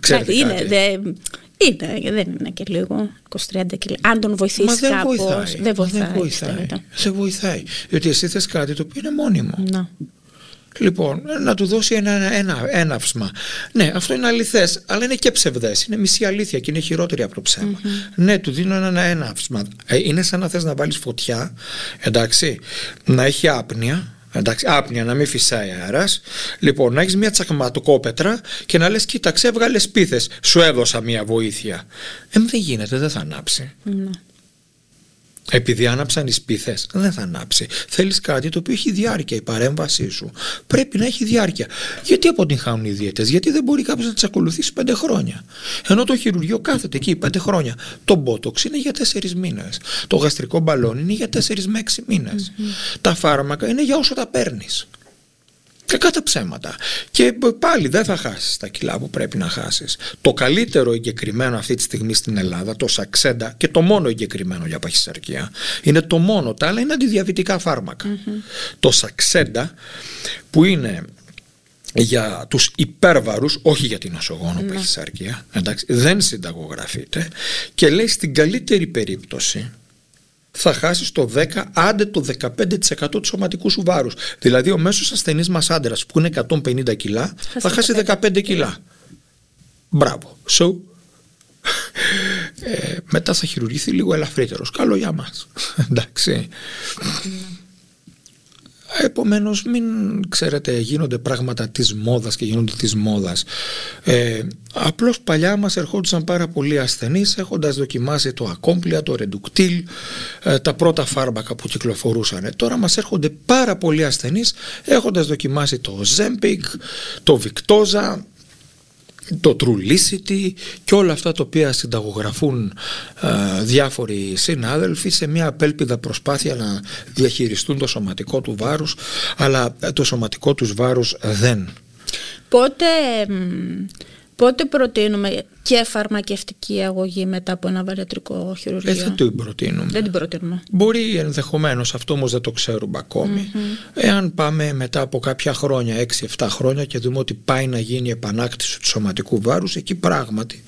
Ξέρετε είναι, κάτι. δε, είναι, δεν είναι και λίγο 20-30 κιλά. Αν τον βοηθήσει Μα δεν κάπως, βοηθάει. δεν Μα βοηθάει. δεν βοηθάει. πιστεύετε. Δεν βοηθάει. Διότι εσύ θες κάτι το οποίο είναι μόνιμο. Να. Λοιπόν, να του δώσει ένα, ένα έναυσμα. Ναι, αυτό είναι αληθές, αλλά είναι και ψευδές. Είναι μισή αλήθεια και είναι χειρότερη από το ψεμα Ναι, του δίνω ένα έναυσμα. Ε, είναι σαν να θες να βάλεις φωτιά, εντάξει, να έχει άπνοια. Εντάξει, άπνοια, να μην φυσάει αέρας. Λοιπόν, να έχεις μια τσακματοκόπετρα και να λες: Κοίταξε, έβγαλες πίθες. Σου έδωσα μια βοήθεια. Ε, δεν γίνεται, δεν θα ανάψει. Ναι. Επειδή άναψαν οι σπίθε, δεν θα ανάψει. Θέλεις κάτι το οποίο έχει διάρκεια. Η παρέμβασή σου πρέπει να έχει διάρκεια. Γιατί αποτυγχάνουν οι δίαιτε, Γιατί δεν μπορεί κάποιος να τις ακολουθήσει πέντε χρόνια. Ενώ το χειρουργείο κάθεται εκεί πέντε χρόνια. Το μπότοξ είναι για τέσσερις μήνες. Το γαστρικό μπαλόν είναι για τέσσερις με έξι μήνες. Τα φάρμακα είναι για όσο τα παίρνεις. Και κατά ψέματα. Και πάλι δεν θα χάσεις τα κιλά που πρέπει να χάσεις. Το καλύτερο εγκεκριμένο αυτή τη στιγμή στην Ελλάδα, το Σαξέντα, και το μόνο εγκεκριμένο για παχυσαρκία, είναι το μόνο. Τα άλλα είναι αντιδιαβητικά φάρμακα. Το Σαξέντα, που είναι για τους υπέρβαρους, όχι για την νοσογόνο παχυσαρκία, εντάξει, δεν συνταγογραφείται και λέει στην καλύτερη περίπτωση θα χάσεις το 10, άντε το 15% του σωματικού σου βάρους. Δηλαδή ο μέσος ασθενής μας άντρας που είναι 150 κιλά θα χάσει 15 κιλά. Μπράβο. So, ε, μετά θα χειρουργηθεί λίγο ελαφρύτερος. Καλό για μας. Εντάξει. Επομένως μην ξέρετε γίνονται πράγματα της μόδας και γίνονται της μόδας. Ε, απλώς παλιά μας ερχόντουσαν πάρα πολλοί ασθενείς έχοντας δοκιμάσει το Acomplia, το Reductil, ε, τα πρώτα φάρμακα που κυκλοφορούσαν. Τώρα μας έρχονται πάρα πολλοί ασθενείς έχοντας δοκιμάσει το Ozempic, το Victoza, το Trulicity και όλα αυτά τα οποία συνταγογραφούν ε, διάφοροι συνάδελφοι σε μια απέλπιδα προσπάθεια να διαχειριστούν το σωματικό του βάρους αλλά το σωματικό τους βάρους δεν. Πότε, πότε προτείνουμε και φαρμακευτική αγωγή μετά από ένα βαρετρικό χειρουργείο; Δεν θα την προτείνουμε. Δεν την προτείνουμε. Μπορεί ενδεχομένως, αυτό όμως δεν το ξέρουμε ακόμη. Εάν πάμε μετά από κάποια χρόνια, 6-7 χρόνια και δούμε ότι πάει να γίνει επανάκτηση του σωματικού βάρους, εκεί πράγματι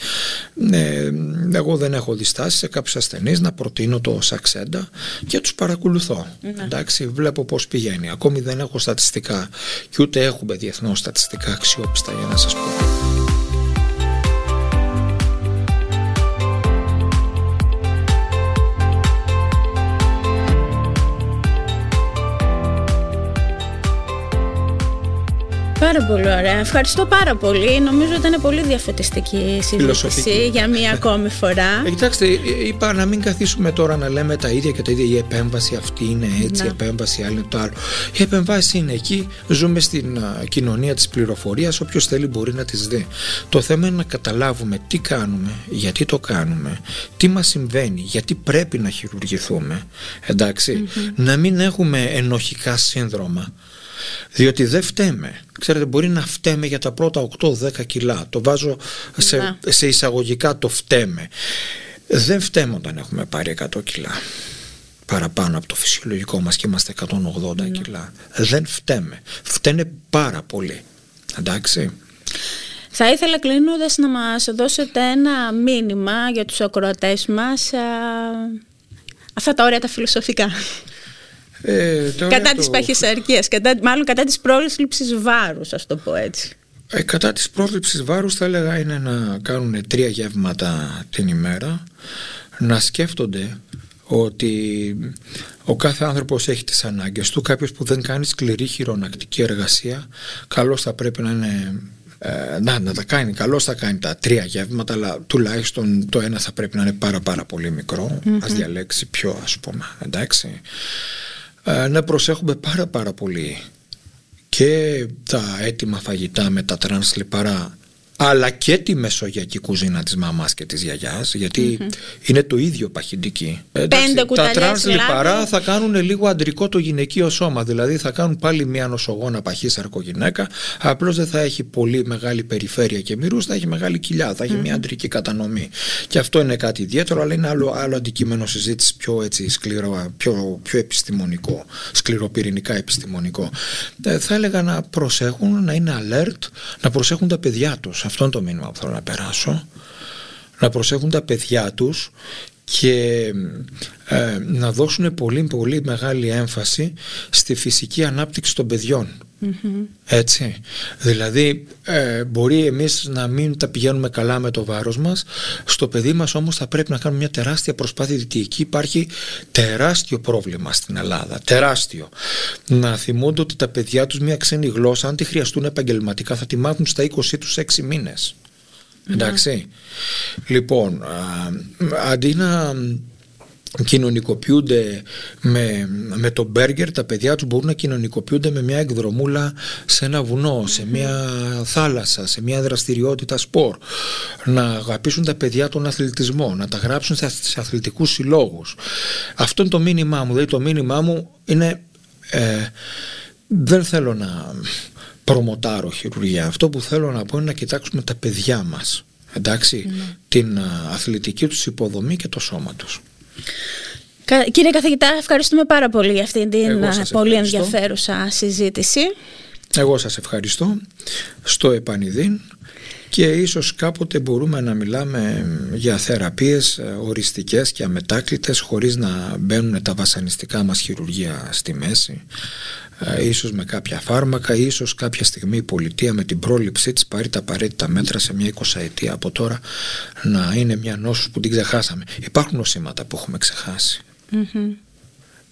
ναι, εγώ δεν έχω διστάσει σε κάποιους ασθενείς να προτείνω το Σαξέντα και τους παρακολουθώ. Ναι. Εντάξει, βλέπω πώς πηγαίνει. Ακόμη δεν έχω στατιστικά και ούτε έχουμε διεθνώς στατιστικά αξιόπιστα για να σας πω. Πάρα πολύ ωραία. Ευχαριστώ πάρα πολύ. Νομίζω ότι ήταν πολύ διαφωτιστική η συζήτηση για μία ακόμη φορά. Ε, κοιτάξτε, είπα να μην καθίσουμε τώρα να λέμε τα ίδια και τα ίδια. Η επέμβαση αυτή είναι έτσι, η επέμβαση άλλη είναι το άλλο. Η επέμβαση είναι εκεί. Ζούμε στην κοινωνία της πληροφορίας. Όποιος θέλει μπορεί να τις δει. Το θέμα είναι να καταλάβουμε τι κάνουμε, γιατί το κάνουμε, τι μας συμβαίνει, γιατί πρέπει να χειρουργηθούμε. Να μην έχουμε ενοχικά σύνδρομα. Διότι δεν φταίμε. Ξέρετε, μπορεί να φταίμε για τα πρώτα 8-10 κιλά. Το βάζω σε, ναι. σε εισαγωγικά το φταίμε. Δεν φταίμε όταν έχουμε πάρει 100 κιλά παραπάνω από το φυσιολογικό μας και είμαστε 180 ναι. κιλά. Δεν φταίμε. Φταίνε πάρα πολύ. Εντάξει. Θα ήθελα κλείνοντας να μας δώσετε ένα μήνυμα για τους ακροατές μας αυτά τα ωραία τα φιλοσοφικά. Ε, κατά το... της παχυσαρκίας, κατά, μάλλον κατά της πρόληψης βάρους, ας το πω έτσι. Ε, κατά της πρόληψης βάρους θα έλεγα είναι να κάνουν τρία γεύματα την ημέρα, να σκέφτονται ότι ο κάθε άνθρωπος έχει τις ανάγκες του, κάποιος που δεν κάνει σκληρή χειρονακτική εργασία, καλώς θα πρέπει να είναι ε, να, να τα κάνει καλώς θα κάνει τα τρία γεύματα αλλά τουλάχιστον το ένα θα πρέπει να είναι πάρα πάρα πολύ μικρό mm-hmm. ας διαλέξει πιο ας πούμε εντάξει ε, να προσέχουμε πάρα πάρα πολύ και τα έτοιμα φαγητά με τα τρανς λιπαρά αλλά και τη μεσογειακή κουζίνα της μαμάς και της γιαγιάς είναι το ίδιο παχυντική. Πέντε τα τρανς λιπαρά θα κάνουν λίγο αντρικό το γυναικείο σώμα. Δηλαδή θα κάνουν πάλι μια νοσογόνα παχύσαρκη γυναίκα απλώς δεν θα έχει πολύ μεγάλη περιφέρεια και μηρούς θα έχει μεγάλη κοιλιά, θα έχει μια αντρική κατανομή. Και αυτό είναι κάτι ιδιαίτερο αλλά είναι άλλο, άλλο αντικείμενο συζήτησης πιο, έτσι, σκληρό, πιο, πιο επιστημονικό σκληροπυρηνικά επιστημονικό. Ε, θα έλεγα να προσέχουν να είναι alert να προσέχουν τα παιδιά τους αυτό είναι το μήνυμα που θέλω να περάσω. Να προσέχουν τα παιδιά τους και ε, να δώσουν πολύ πολύ μεγάλη έμφαση στη φυσική ανάπτυξη των παιδιών. Έτσι. Δηλαδή ε, μπορεί εμείς να μην τα πηγαίνουμε καλά με το βάρος μας. Στο παιδί μας όμως θα πρέπει να κάνουμε μια τεράστια προσπάθεια γιατί εκεί υπάρχει τεράστιο πρόβλημα στην Ελλάδα. Τεράστιο. Να θυμούνται ότι τα παιδιά τους μια ξένη γλώσσα αν τη χρειαστούν επαγγελματικά θα τη μάθουν στα 20 τους 6 μήνες. Εντάξει. Λοιπόν αντί να κοινωνικοποιούνται με, με το μπέργκερ τα παιδιά τους μπορούν να κοινωνικοποιούνται με μια εκδρομούλα σε ένα βουνό, σε μια θάλασσα, σε μια δραστηριότητα σπορ. Να αγαπήσουν τα παιδιά τον αθλητισμό να τα γράψουν σε αθλητικούς συλλόγους. Αυτό είναι το μήνυμά μου. Δηλαδή το μήνυμά μου είναι ε, δεν θέλω να προμοτάρω χειρουργία. Αυτό που θέλω να πω είναι να κοιτάξουμε τα παιδιά μας. Εντάξει, ναι. την αθλητική τους υποδομή και το σώμα τους Κύριε καθηγητά, ευχαριστούμε πάρα πολύ για αυτήν την πολύ ενδιαφέρουσα συζήτηση. Εγώ σας ευχαριστώ. Στο επανειδήν και ίσως κάποτε μπορούμε να μιλάμε για θεραπείες ε, οριστικές και αμετάκλητες χωρίς να μπαίνουν τα βασανιστικά μας χειρουργία στη μέση ε, ίσως με κάποια φάρμακα ίσως κάποια στιγμή η πολιτεία με την πρόληψή της πάρει τα απαραίτητα μέτρα σε μια 20 ετία από τώρα να είναι μια νόσος που την ξεχάσαμε. Υπάρχουν νοσήματα που έχουμε ξεχάσει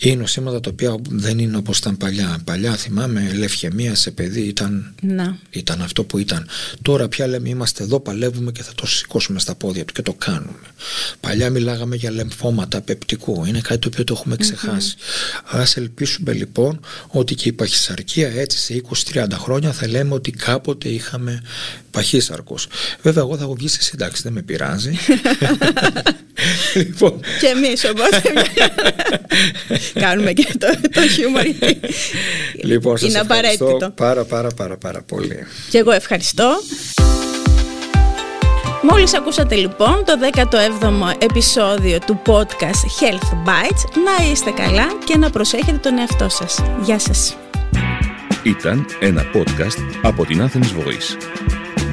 ή νοσήματα τα οποία δεν είναι όπως ήταν παλιά. Παλιά θυμάμαι λευχαιμία σε παιδί ήταν, Να. ήταν αυτό που ήταν. Τώρα πια λέμε είμαστε εδώ, παλεύουμε και θα το σηκώσουμε στα πόδια του και το κάνουμε. Παλιά μιλάγαμε για λεμφώματα πεπτικού. Είναι κάτι το οποίο το έχουμε ξεχάσει. Ας ελπίσουμε λοιπόν ότι και η παχυσαρκία έτσι σε 20-30 χρόνια θα λέμε ότι κάποτε είχαμε παχύσαρκος. Βέβαια εγώ θα έχω βγει σε σύνταξη, δεν με πειράζει. λοιπόν, Και εμείς οπότε κάνουμε και το, το χιούμορ γιατί λοιπόν σας είναι ευχαριστώ απαραίτητο. πάρα πάρα πάρα πάρα πολύ. Και εγώ ευχαριστώ. Μόλις ακούσατε λοιπόν το 17ο επεισόδιο του podcast Health Bites, να είστε καλά και να προσέχετε τον εαυτό σας. Γεια σας. Ήταν ένα podcast από την Athens Voice.